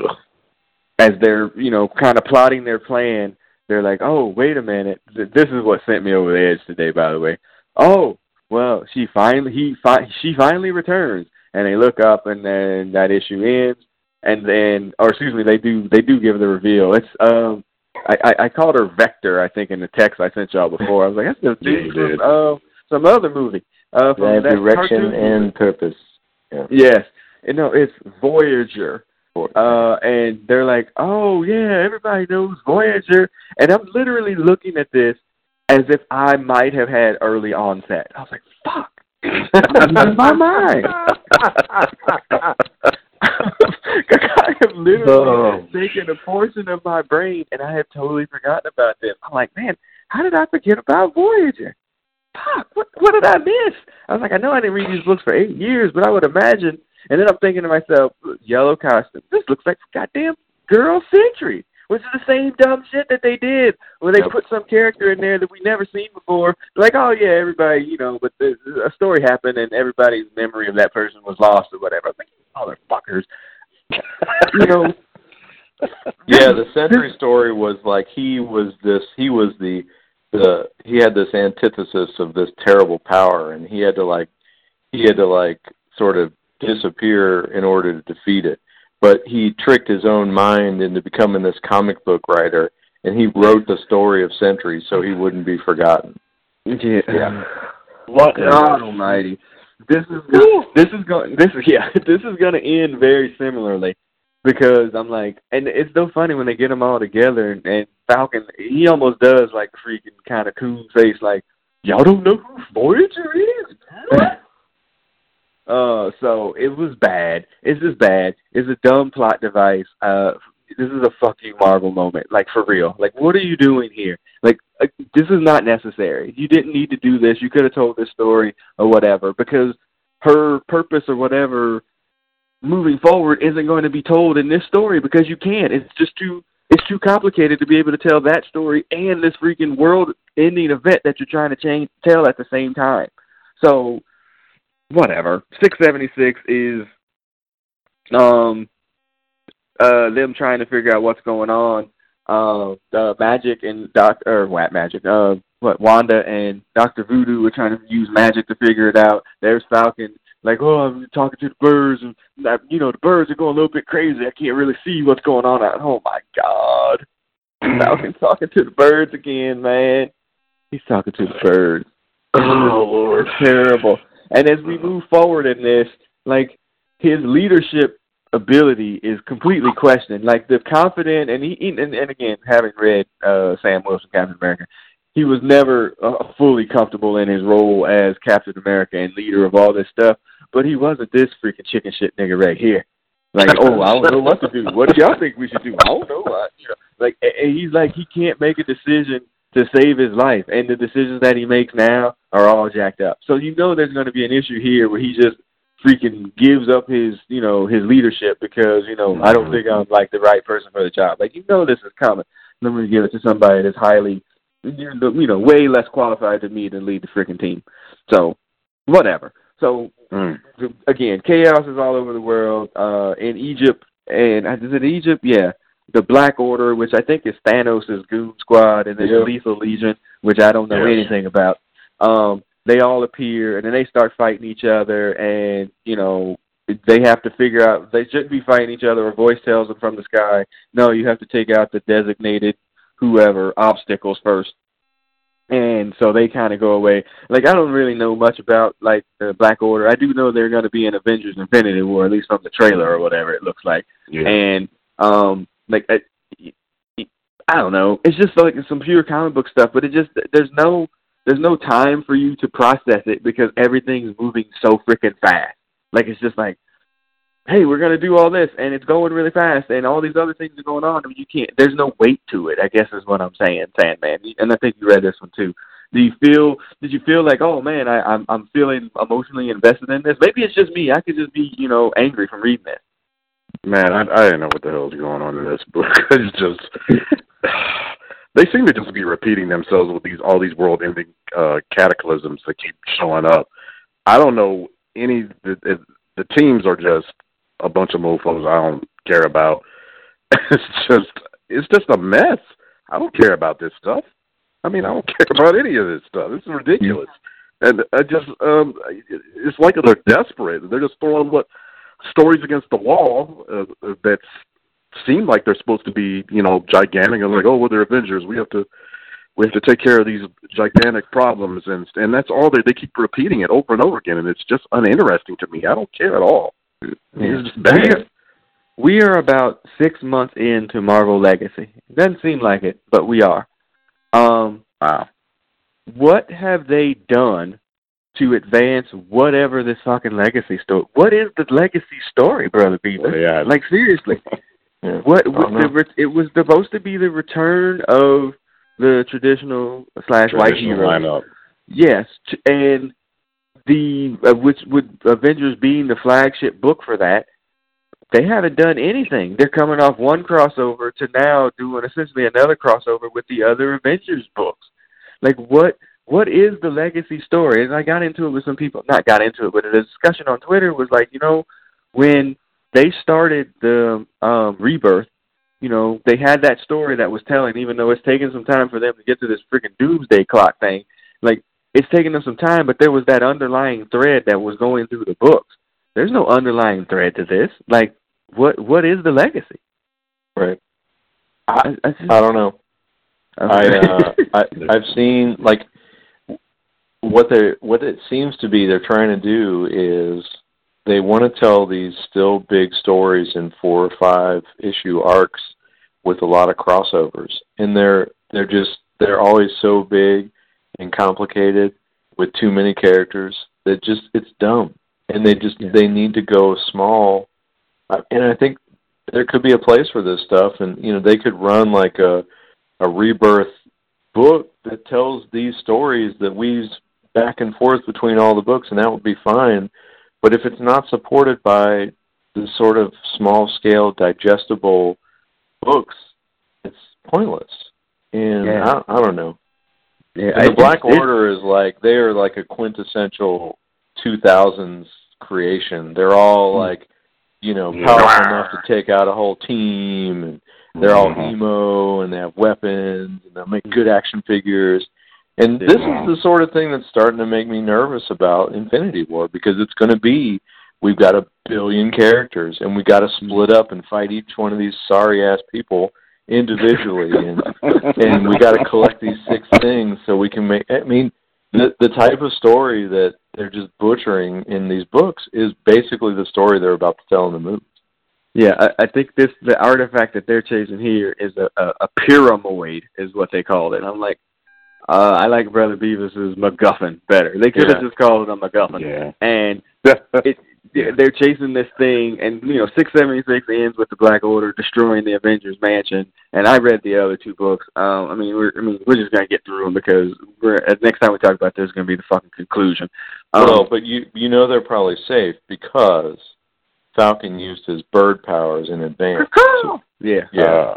as they're, you know, kind of plotting their plan, they're like, "Oh, wait a minute! This is what sent me over the edge today, by the way. Oh, well, she finally, he, fi- she finally returns." And they look up, and then that issue ends. And then, or excuse me, they do, they do give the reveal. It's, um, I, I, I called her Vector, I think, in the text I sent y'all before. I was like, "That's the Yeah, dude from uh, some other movie." Uh, from that direction and purpose. Yeah. Yes. you know it's Voyager. Uh, and they're like, oh, yeah, everybody knows Voyager. And I'm literally looking at this as if I might have had early onset. I was like, fuck. in my mind. I have literally Oh. taken a portion of my brain and I have totally forgotten about this. I'm like, man, how did I forget about Voyager? Fuck, what what did I miss? I was like, I know I didn't read these books for eight years, but I would imagine. And then I'm thinking to myself, yellow costume. This looks like goddamn Girl Sentry, which is the same dumb shit that they did where they put some character in there that we never seen before. Like, oh yeah, everybody, you know, but the, a story happened and everybody's memory of that person was lost or whatever. I was like, motherfuckers, you know. yeah, the Sentry story was like he was this. He was the the he had this antithesis of this terrible power, and he had to like he had to like sort of disappear in order to defeat it. But he tricked his own mind into becoming this comic book writer, and he wrote the story of centuries so he wouldn't be forgotten. Yeah. Yeah. What God Almighty! This is go- this is going this is yeah this is going to end very similarly because I'm like and it's so funny when they get them all together and, and Falcon he almost does like freaking kind of coon face like y'all don't know who Voyager is. uh, so it was bad. It's just bad. It's a dumb plot device. Uh, this is a fucking Marvel moment, like for real. Like, what are you doing here? Like, uh, this is not necessary. You didn't need to do this. You could have told this story or whatever, because her purpose or whatever moving forward isn't going to be told in this story because you can't. It's just too. It's too complicated to be able to tell that story and this freaking world-ending event that you're trying to change, tell at the same time. So, whatever. Six seventy six is um uh them trying to figure out what's going on. Uh, uh Magic and Doc or what Magic, uh what Wanda and Doctor Voodoo are trying to use magic to figure it out. There's Falcon like, oh, I'm talking to the birds, and you know, the birds are going a little bit crazy. I can't really see what's going on. Out. Oh my God, Falcon talking to the birds again, man. He's talking to the birds. Oh Lord, terrible. And as we move forward in this, like his leadership ability is completely questioned. Like the confident, and he, and, and again, having read uh, Sam Wilson, Captain America, he was never uh, fully comfortable in his role as Captain America and leader of all this stuff. But he wasn't this freaking chicken shit nigga right here. Like, oh, I don't know what to do. What do y'all think we should do? I don't know. I, you know, like, and he's like, he can't make a decision to save his life, and the decisions that he makes now are all jacked up. So you know there's going to be an issue here where he just freaking gives up his, you know, his leadership because you know I don't mm-hmm. think I'm like the right person for the job. Like you know this is coming. Let me give it to somebody that's highly, you know, way less qualified than me to lead the freaking team. So whatever. So mm. again, chaos is all over the world. Uh, in Egypt, and uh, is it Egypt? Yeah, the Black Order, which I think is Thanos' goon squad, and then the Lethal Legion, which I don't know anything about. Um, they all appear, and then they start fighting each other, and you know they have to figure out they shouldn't be fighting each other. A voice tells them from the sky, "No, you have to take out the designated whoever obstacles first and so they kind of go away. Like I don't really know much about like the Black Order. I do know they're going to be in Avengers: Infinity War, at least from the trailer or whatever it looks like. Yeah. And um, like I, I don't know, it's just like some pure comic book stuff. But it just there's no there's no time for you to process it because everything's moving so freaking fast. Like it's just like hey, we're gonna do all this, and it's going really fast, and all these other things are going on. I mean, you can't. There's no weight to it. I guess is what I'm saying, Sandman. And I think you read this one too. Do you feel? Did you feel like, oh man, I, I'm I'm feeling emotionally invested in this? Maybe it's just me. I could just be, you know, angry from reading this. Man, I I didn't know what the hell is going on in this book. it's just. they seem to just be repeating themselves with these all these world-ending uh, cataclysms that keep showing up. I don't know any. The, the teams are just a bunch of mofos I don't care about. It's just it's just a mess. I don't care about this stuff. I mean, I don't care about any of this stuff. This is ridiculous. And I just um it's like they're desperate. They're just throwing what stories against the wall uh, that seem like they're supposed to be, you know, gigantic and like, oh, well, they're Avengers. We have to we have to take care of these gigantic problems and and that's all they they keep repeating it over and over again and it's just uninteresting to me. I don't care at all. Yeah. We, are, we are about six months into Marvel Legacy. It doesn't seem like it, but we are. Um, wow. What have they done to advance whatever this fucking legacy story? What is the legacy story, brother Beaver? Yeah. Like seriously, yeah. what was the, it was supposed to be the return of the traditional slash white hero lineup. Yes, and the uh, which with Avengers being the flagship book for that, they haven't done anything. They're coming off one crossover to now doing essentially another crossover with the other Avengers books. Like what what is the legacy story? And I got into it with some people not got into it, but the discussion on Twitter was like, you know, when they started the um rebirth, you know, they had that story that was telling, even though it's taking some time for them to get to this freaking doomsday clock thing, it's taking them some time, but there was that underlying thread that was going through the books. There's no underlying thread to this. Like, what what is the legacy? Right. I I, just, I don't know. I uh, I I've seen like what they what it seems to be they're trying to do is they want to tell these still big stories in four or five issue arcs with a lot of crossovers, and they're they're just they're always so big and complicated with too many characters that just it's dumb. And they just yeah. they need to go small. Uh, and i think there could be a place for this stuff. And you know they could run like a a rebirth book that tells these stories that weaves back and forth between all the books and that would be fine. But if it's not supported by the sort of small scale digestible books it's pointless. And yeah. I, I don't know yeah, the Black Order is like they are like a quintessential 2000s creation. They're all hmm. like, you know, powerful enough to take out a whole team, and they're all mm-hmm. emo, and they have weapons, and they make good action figures. And this is the sort of thing that's starting to make me nervous about Infinity War because it's going to be we've got a billion characters and we've got to split up and fight each one of these sorry ass people individually and and we got to collect these six things so we can make I mean the the type of story that they're just butchering in these books is basically the story they're about to tell in the movie. Yeah, I, I think this the artifact that they're chasing here is a, a, a pyramoid, is what they called it. I'm like, uh, I like Brother Beavis's MacGuffin better. They could have Yeah. just called it a MacGuffin. Yeah. And it, they're chasing this thing, and you know, six seventy six ends with the Black Order destroying the Avengers Mansion. And I read the other two books. Um, I mean, we're I mean, we're just gonna get through them because we're uh, next time we talk about this is gonna be the fucking conclusion. Um, well, but you you know they're probably safe because Falcon used his bird powers in advance. So, yeah, yeah.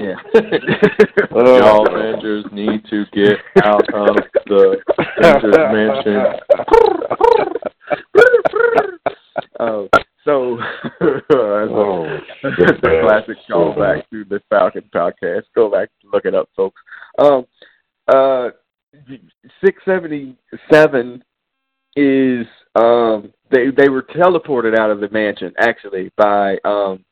yeah. Y'all Avengers need to get out of the Avengers mansion. Oh, so that's Oh, a, that's a classic callback to the Falcon podcast. Go back and look it up, folks. Um, uh, six seventy seven is um they they were teleported out of the mansion actually by um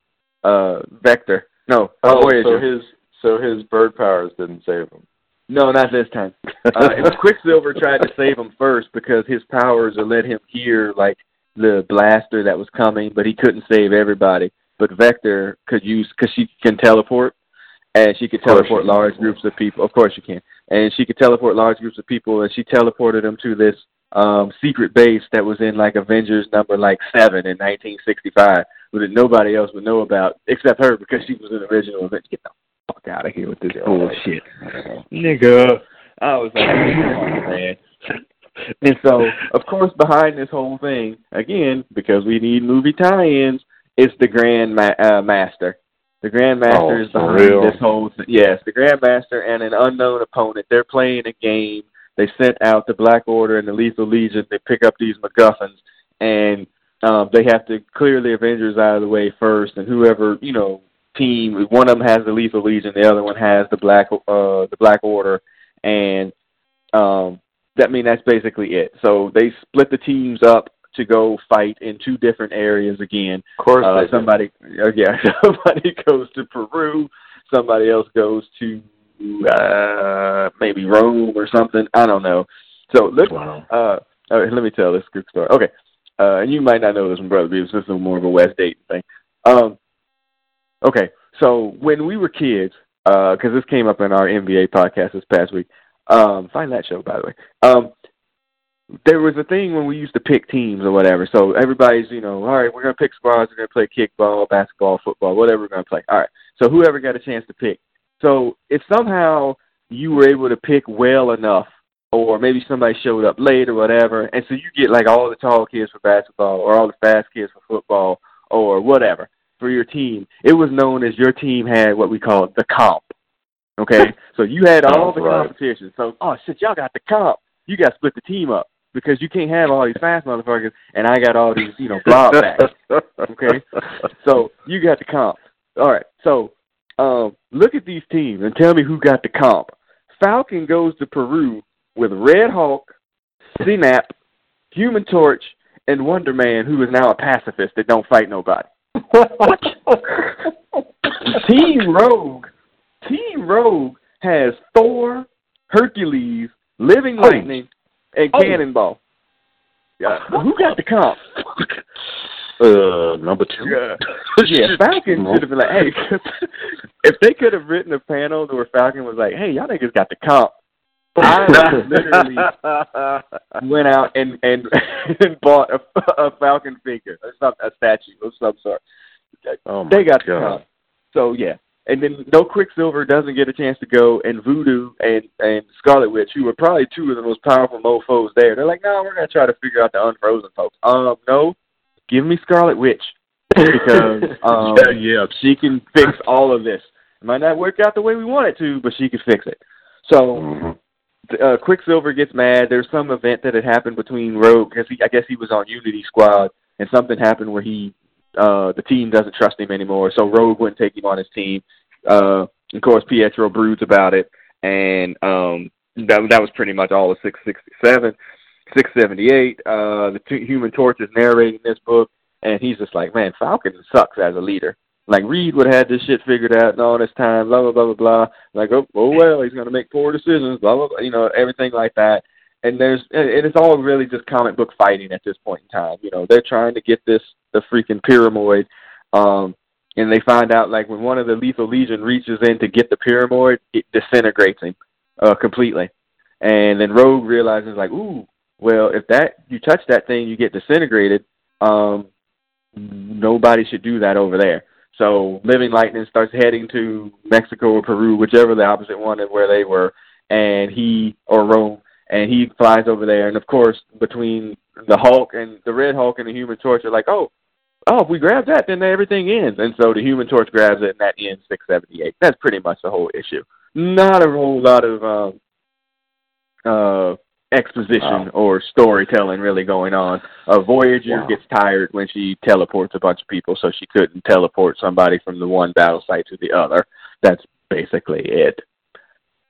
uh Vector. No, Oh, Voyager. so his so his bird powers didn't save him. No, not this time. Uh, it was Quicksilver tried to save him first because his powers let him hear like the blaster that was coming, but he couldn't save everybody. But Vector could use because she can teleport, and she could teleport large groups of people. Of course, you can, and she could teleport large groups of people, and she teleported them to this um secret base that was in like Avengers number like seven in 1965, that nobody else would know about except her because she was an original Avenger. Get the fuck out of here with this bullshit nigga. I was like, man. And so, of course, behind this whole thing, again, because we need movie tie-ins, it's the Grand Ma- uh, Master. The Grand Master Oh, is behind real? this whole thing. Yes, the Grand Master and an unknown opponent. They're playing a game. They sent out the Black Order and the Lethal Legion. They pick up these MacGuffins, and um, they have to clear the Avengers out of the way first. And whoever you know team, one of them has the Lethal Legion, the other one has the Black uh, the Black Order, and um, that mean that's basically it. So they split the teams up to go fight in two different areas again. Of course, Uh, somebody, uh, yeah, somebody goes to Peru, somebody else goes to uh, maybe Rome or something. I don't know. So look, Wow. uh, all right, let me tell this quick story. Okay, uh, and you might not know this one, brother, because this is more of a West Dayton thing. Um, okay, so when we were kids, because this came up in our NBA podcast this past week. Um, find that show, by the way. Um, there was a thing when we used to pick teams or whatever. So everybody's, you know, all right, we're gonna pick squads. We're gonna play kickball, basketball, football, whatever we're gonna play. All right. So whoever got a chance to pick. So if somehow you were able to pick well enough, or maybe somebody showed up late or whatever, and so you get like all the tall kids for basketball, or all the fast kids for football, or whatever for your team. It was known as your team had what we call the comp. Okay, so you had all the right. competition. So oh shit, y'all got the comp. You got to split the team up because you can't have all these fast motherfuckers, and I got all these you know blob backs. Okay. So you got the comp. All right. So um, look at these teams and tell me who got the comp. Falcon goes to Peru with Red Hulk, Synap, Human Torch, and Wonder Man, who is now a pacifist that don't fight nobody. Team Rogue, Team Rogue has Thor, Hercules, Living Oh. Lightning, and Oh. Cannonball. Yeah. Who got the comp? Uh, number two. Yeah. Yeah, Falcon should have been like, hey, if they could have written a panel where Falcon was like, hey, y'all niggas got the comp. I literally went out and and, and bought a, a Falcon figure, or some, a statue of some sort. Oh my They got the God. comp. So yeah, and then no Quicksilver doesn't get a chance to go, and Voodoo and and Scarlet Witch, who were probably two of the most powerful mofo's there. They're like, no, we're gonna try to figure out the unfrozen folks. Um, no, give me Scarlet Witch because um, yeah, yeah. she can fix all of this. It might not work out the way we want it to, but she can fix it. So Mhm. uh, Quicksilver gets mad. There's some event that had happened between Rogue because I guess he was on Unity Squad, and something happened where he, uh, the team doesn't trust him anymore. So Rogue wouldn't take him on his team. Uh, of course, Pietro broods about it, and um, that that was pretty much all of six sixty seven. 678, uh, the two, Human Torch is narrating this book, and he's just like, man, Falcon sucks as a leader. Like Reed would have had this shit figured out in all this time, blah blah blah blah blah. Like, oh, oh well, he's gonna make poor decisions, blah blah blah, you know, everything like that. And there's, and it's all really just comic book fighting at this point in time. You know, they're trying to get this the freaking pyramid, um, and they find out like when one of the Lethal Legion reaches in to get the pyramid, it disintegrates him uh, completely. And then Rogue realizes like, ooh, well, if that you touch that thing, you get disintegrated. Um, nobody should do that over there. So Living Lightning starts heading to Mexico or Peru, whichever the opposite one of where they were, and he or Rome, and he flies over there. And of course, between the Hulk and the Red Hulk and the Human Torch are like, oh, oh, if we grab that, then everything ends. And so the Human Torch grabs it, and that ends 678. That's pretty much the whole issue. Not a whole lot of um, uh, exposition wow. or storytelling really going on. A Voyager wow. gets tired when she teleports a bunch of people, so she couldn't teleport somebody from the one battle site to the other. That's basically it.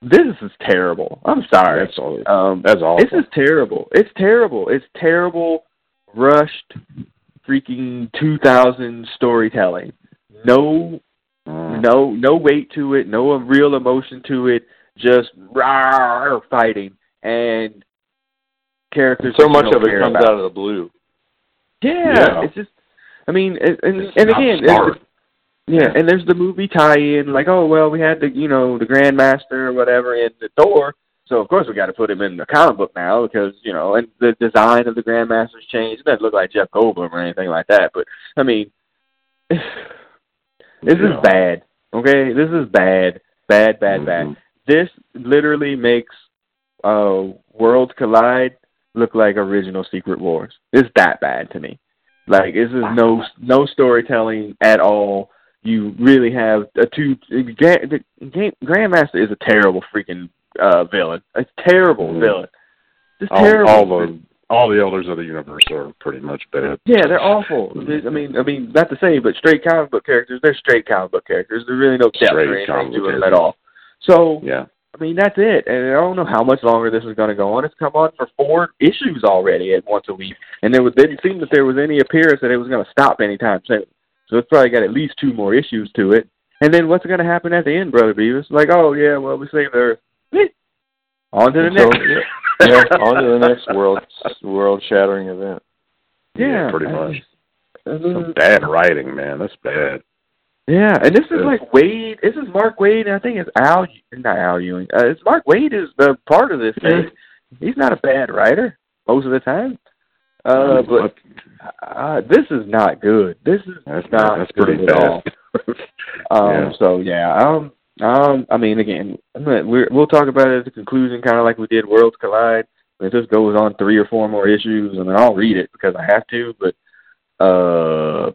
This is terrible. I'm sorry. That's all. Um, that's awful. This is terrible. It's terrible. It's terrible, rushed, freaking 2000 storytelling. No, mm. no, no weight to it. No real emotion to it. Just rah, fighting and characters. So much of it comes about. out of the blue. Yeah, yeah, it's just. I mean, and and, and again, yeah, and there's the movie tie-in, like, oh well, we had the you know the Grandmaster or whatever in the Thor, so of course we got to put him in the comic book now because you know, and the design of the Grandmaster's changed. It doesn't look like Jeff Goldblum or anything like that, but I mean, this yeah. is bad. Okay, this is bad, bad, bad, mm-hmm. bad. This literally makes uh, Worlds Collide look like original Secret Wars. It's that bad to me. Like this is no no storytelling at all. You really have a two. The Grandmaster is a terrible freaking uh, villain. A terrible mm. villain. Just all, terrible. All the all the elders of the universe are pretty much bad. Yeah, they're awful. I mean, I mean, not to say, but straight comic book characters. They're straight comic book characters. There's really no depth straight or anything to them at all. So yeah, I mean, that's it. And I don't know how much longer this is going to go on. It's come on for four issues already at once a week, and there was didn't seem that there was any appearance that it was going to stop anytime soon. So it's probably got at least two more issues to it. And then what's going to happen at the end, brother Beavis? Like, oh yeah, well we saved the Earth. On to the next. So, yeah, on to the next world world shattering event. Yeah, yeah pretty much. Some bad writing, man. That's bad. Yeah, and this is like Waid. This is Mark Waid, and I think it's Al, not Al Ewing. Uh, it's Mark Waid is the part of this thing. He's not a bad writer most of the time. Uh, but uh, this is not good. This is that's not that's good pretty at bad. all. um, yeah. So yeah, um, um, I mean, again, we're, we'll talk about it at the conclusion, kind of like we did Worlds Collide. If this goes on three or four more issues, and then I'll read it because I have to. But uh,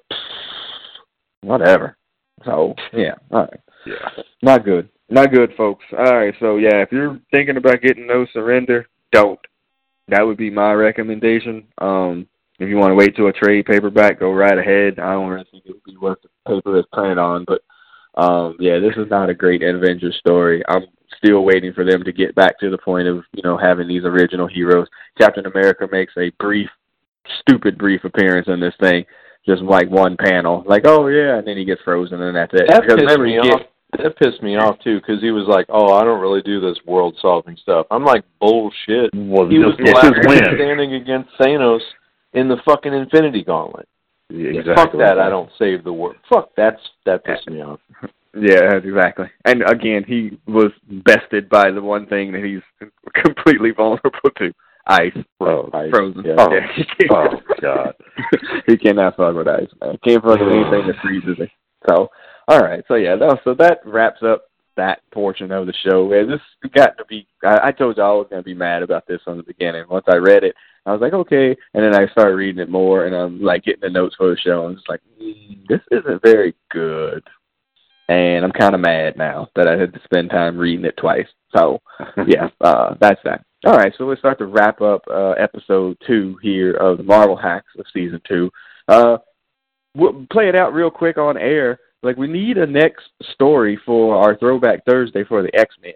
whatever. So yeah, all right. Yeah, not good, not good, folks. All right, so yeah, if you're thinking about getting no surrender, don't. That would be my recommendation. Um, if you want to wait till a trade paperback, go right ahead. I don't really think it would be worth the paper it's printed on, but um, yeah, this is not a great Avengers story. I'm still waiting for them to get back to the point of you know having these original heroes. Captain America makes a brief, stupid brief appearance in this thing just like one panel, like oh yeah, and then he gets frozen and that's it. That because pissed me off. That pissed me off too because he was like, "Oh, I don't really do this world-solving stuff." I'm like, "Bullshit!" Well, he was yeah, standing against Thanos in the fucking Infinity Gauntlet. Yeah, exactly. Fuck that! I don't save the world. Fuck that's that pissed me off. Yeah, exactly. And again, he was bested by the one thing that he's completely vulnerable to ice. Oh, ice. frozen. Yeah. Oh, yeah. oh God. he cannot fuck with ice, man. Can't fuck with anything that freezes him. So, all right. So yeah, no, so that wraps up that portion of the show. And this got to be. I, I told you I was going to be mad about this from the beginning. Once I read it, I was like, okay. And then I started reading it more, and I'm like getting the notes for the show. And it's like, mm, this isn't very good. And I'm kind of mad now that I had to spend time reading it twice. So, yeah, uh, that's that. All right, so let's start to wrap up uh, episode two here of the Marvel Hacks of season two. Uh, we'll play it out real quick on air. Like we need a next story for our Throwback Thursday for the X Men,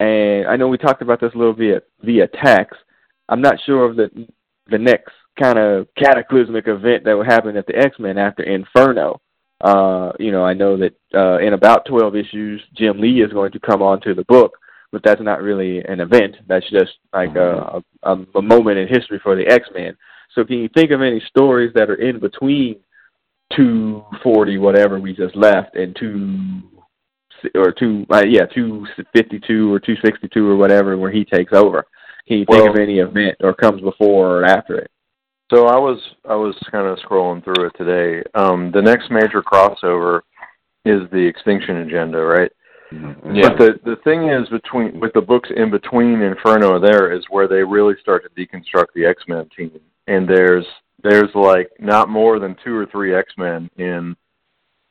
and I know we talked about this a little via via text. I'm not sure of the the next kind of cataclysmic event that will happen at the X Men after Inferno. Uh, you know, I know that uh, in about 12 issues, Jim Lee is going to come on to the book, but that's not really an event. That's just like a, a, a moment in history for the X Men. So, can you think of any stories that are in between 240, whatever we just left, and two or two, uh, yeah, 252 or 262 or whatever, where he takes over? Can you think Well- of any event or comes before or after it? So I was I was kind of scrolling through it today. Um, the next major crossover is the Extinction Agenda, right? Mm-hmm. But the the thing is between with the books in between Inferno there is where they really start to deconstruct the X Men team. And there's there's like not more than two or three X Men in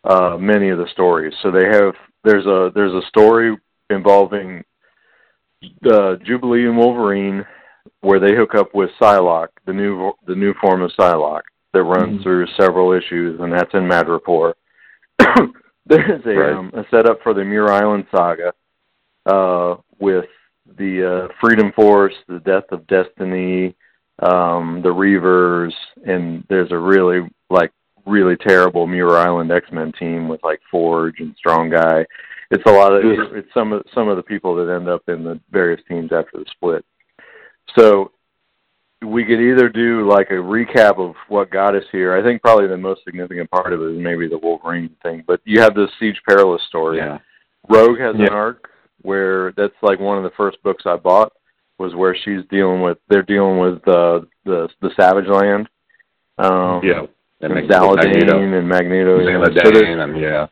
uh many of the stories. So they have there's a there's a story involving uh Jubilee and Wolverine where they hook up with Psylocke, the new the new form of Psylocke that runs Mhm. through several issues, and that's in Madripoor. There's a Right. um, a setup for the Muir Island saga uh, with the uh, Freedom Force, the Death of Destiny, um, the Reavers, and there's a really like really terrible Muir Island X Men team with like Forge and Strong Guy. It's a lot of it's, it's some of some of the people that end up in the various teams after the split. So we could either do like a recap of what got us here. I think probably the most significant part of it is maybe the Wolverine thing. But you have the Siege Perilous story. Yeah. Rogue has an arc where that's like one of the first books I bought was where she's dealing with they're dealing with uh, the the Savage Land. Um, Yeah. and Zaladane Magneto. and Magneto. yeah. Zaladane, So and yeah.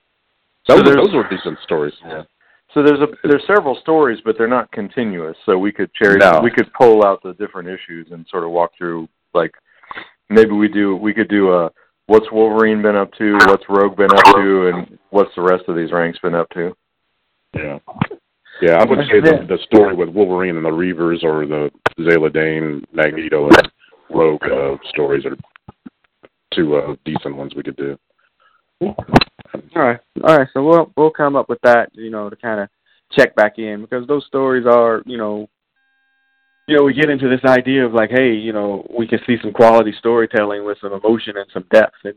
so Those, those were decent stories. Yeah. so there's a there's several stories, but they're not continuous. So we could cherry No. we could pull out the different issues and sort of walk through like maybe we do we could do a what's Wolverine been up to, what's Rogue been up to, and what's the rest of these ranks been up to. Yeah. Yeah, I would say the, the story with Wolverine and the Reavers or the Zaladane, Magneto, and Rogue uh, stories are two uh, decent ones we could do. All right, all right. So we'll we'll come up with that, you know, to kind of check back in because those stories are, you know, you know, we get into this idea of like, hey, you know, we can see some quality storytelling with some emotion and some depth, and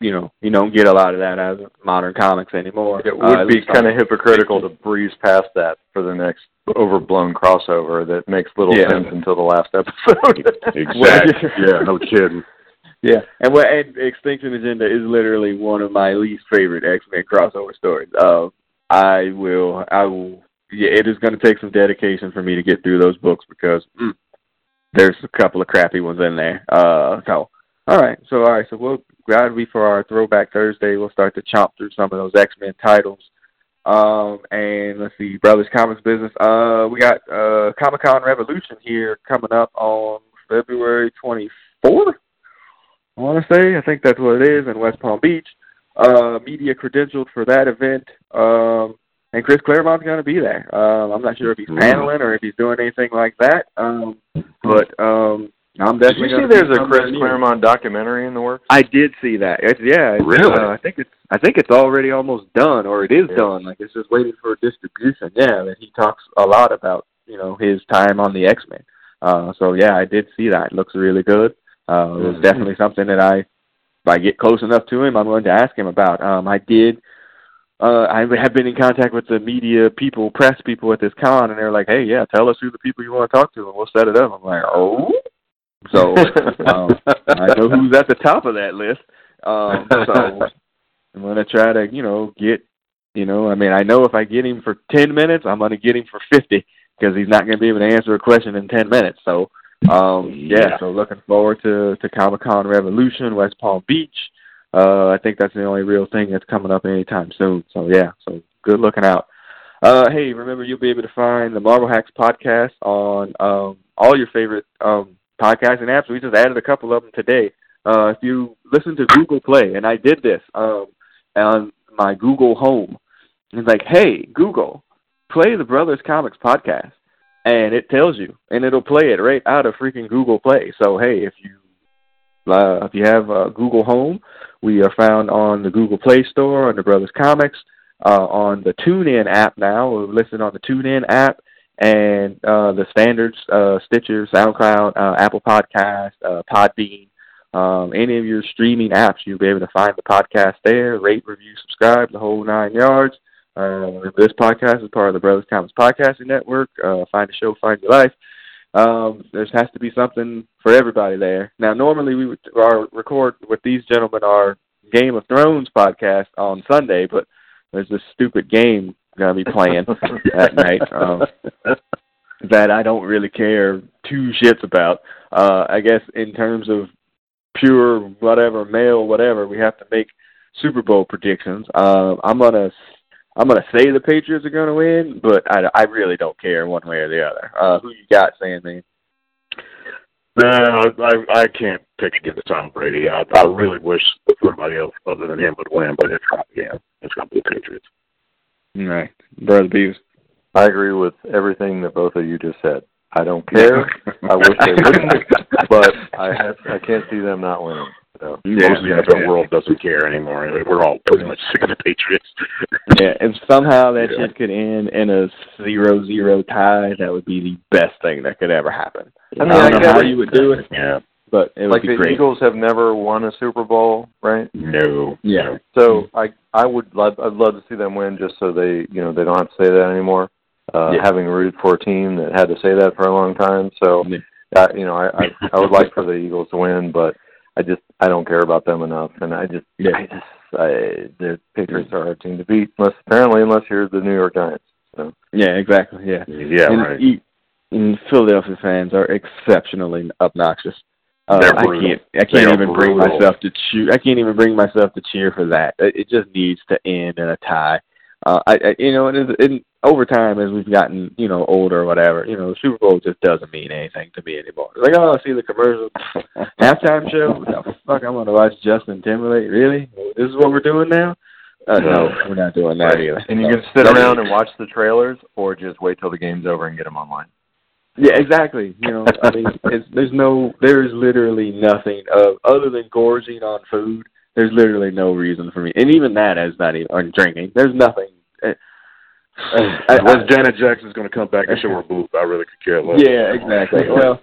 you know, you don't get a lot of that out of modern comics anymore. It Uh, would at be kind of hypocritical to breeze past that for the next overblown crossover that makes little Yeah. sense until the last episode. Exactly. yeah, no kidding. Yeah, and what and Extinction Agenda is literally one of my least favorite X Men crossover stories. Uh, I will, I will. Yeah, it is going to take some dedication for me to get through those books because mm, there's a couple of crappy ones in there. Uh, so all right, so all right, so we'll that'll be for our Throwback Thursday. We'll start to chomp through some of those X Men titles. Um, and let's see, Brothers Comics Business. Uh, we got uh Comic Con Revolution here coming up on February 24th. I want to say. I think that's what it is in West Palm Beach. Uh, media credentialed for that event. Um, and Chris Claremont's going to be there. Um, I'm not sure if he's Mm. paneling or if he's doing anything like that. Um, but um, I'm Did you see there's a Chris. Claremont documentary in the works? I did see that. It's, yeah, it's, Really? Uh, I think it's. I think it's already almost done, or it is Yeah. done. Like it's just waiting for distribution. Yeah, and he talks a lot about you know his time on the X Men. Uh, so yeah, I did see that. It looks really good. Uh, it was Mhm. definitely something that I, if I get close enough to him, I'm going to ask him about. Um, I did. Uh, I have been in contact with the media people, press people at this con, and they're like, "Hey, yeah, tell us who the people you want to talk to, and we'll set it up." I'm like, "Oh." So um, I know who's at the top of that list. Um, so I'm gonna try to, you know, get, you know, I mean, I know if I get him for ten minutes, I'm gonna get him for fifty because he's not gonna be able to answer a question in ten minutes. So, um, yeah, Yeah. so looking forward to to Comic Con Revolution, West Palm Beach. Uh, I think that's the only real thing that's coming up anytime soon. So yeah, so good looking out. Uh, hey, remember you'll be able to find the Marvel Hacks podcast on um, all your favorite um, podcasting apps. We just added a couple of them today. Uh, if you listen to Google Play, and I did this um, on my Google Home, it's like, hey, Google, play the Brothers Comics podcast, and it tells you, and it'll play it right out of freaking Google Play. So hey, if you uh, if you have uh, Google Home, we are found on the Google Play Store under Brothers Comics, uh, on the TuneIn app now. We're listed on the TuneIn app, and uh, the standards, uh, Stitcher, SoundCloud, uh, Apple Podcast, uh, Podbean, um, any of your streaming apps, you'll be able to find the podcast there. Rate, review, subscribe, the whole nine yards. Uh, this podcast is part of the Brothers Comics Podcasting Network. Uh, find a show, find your life. Um, there has to be something for everybody there. Now, normally we would our record with these gentlemen our Game of Thrones podcast on Sunday, but there's this stupid game gonna be playing that night um, that I don't really care two shits about. Uh, I guess in terms of pure whatever male whatever, we have to make Super Bowl predictions. Uh, I'm gonna I'm gonna say the Patriots are gonna win, but I, I really don't care one way or the other. Uh, who you got, Sandman? No, I I can't pick against Tom Brady. I I really wish somebody else other than him would win, but it's not him. It's gonna be the Patriots. All right, brother Beavis. I agree with everything that both of you just said. I don't care. I wish they wouldn't, but I have, I can't see them not winning. So. Yeah, Most of the NFL yeah. world doesn't care anymore. We're all pretty much sick of the Patriots. yeah, if somehow that yeah. shit could end in a zero-zero tie, that would be the best thing that could ever happen. I mean, I don't I know how you would do it. Yeah. But it would like be the great. Eagles have never won a Super Bowl, right? No. Yeah. So I I would love I'd love to see them win just so they you know they don't have to say that anymore. Uh, Yeah. Having rooted for a team that had to say that for a long time, so Yeah. uh, you know I, I I would like for the Eagles to win, but I just I don't care about them enough, and I just Yeah. I just I, the Patriots are a hard team to beat, unless apparently unless you're the New York Giants. So Yeah, exactly. Yeah. Yeah, and, right. you- and Philadelphia fans are exceptionally obnoxious. Uh, I can't. I can't even bring myself to cheer. I can't even bring myself to cheer for that. It, it just needs to end in a tie. Uh, I, I, you know, and, and over time, as we've gotten, you know, older or whatever, you know, the Super Bowl just doesn't mean anything to me anymore. It's like, oh, I see the commercial, halftime show. What the fuck, I'm gonna watch Justin Timberlake. Really? This is what we're doing now? Uh, no, we're not doing that either. and you can sit around and watch the trailers, or just wait till the game's over and get them online. Yeah, exactly. You know, I mean, it's, there's no, there's literally nothing of other than gorging on food. There's literally no reason for me, and even that is not even or drinking. There's nothing. uh, I- Once Janet Jackson's going to come back and show her boob, I really could care less. Yeah, exactly. Well,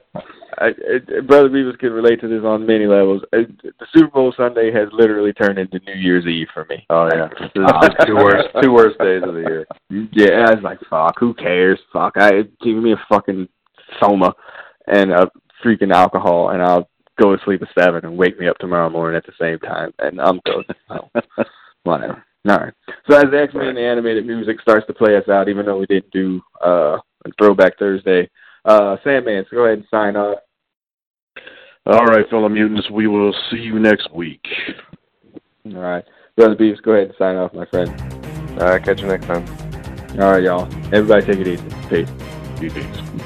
I, it, Brother Beavis can relate to this on many levels. It, the Super Bowl Sunday has literally turned into New Year's Eve for me. Oh yeah, two worst two worst days of the year. Yeah, I was like, fuck, who cares? Fuck, I give me a fucking soma and a freaking alcohol, and I'll go to sleep at seven and wake me up tomorrow morning at the same time, and I'm good. So, whatever. All right. So as X Men animated music starts to play us out, even though we didn't do uh, a Throwback Thursday, uh, Sandman, so go ahead and sign off. All right, fellow mutants, we will see you next week. All right, Brother Beavis, go ahead and sign off, my friend. All right, catch you next time. All right, y'all. Everybody, take it easy. Peace. Peace.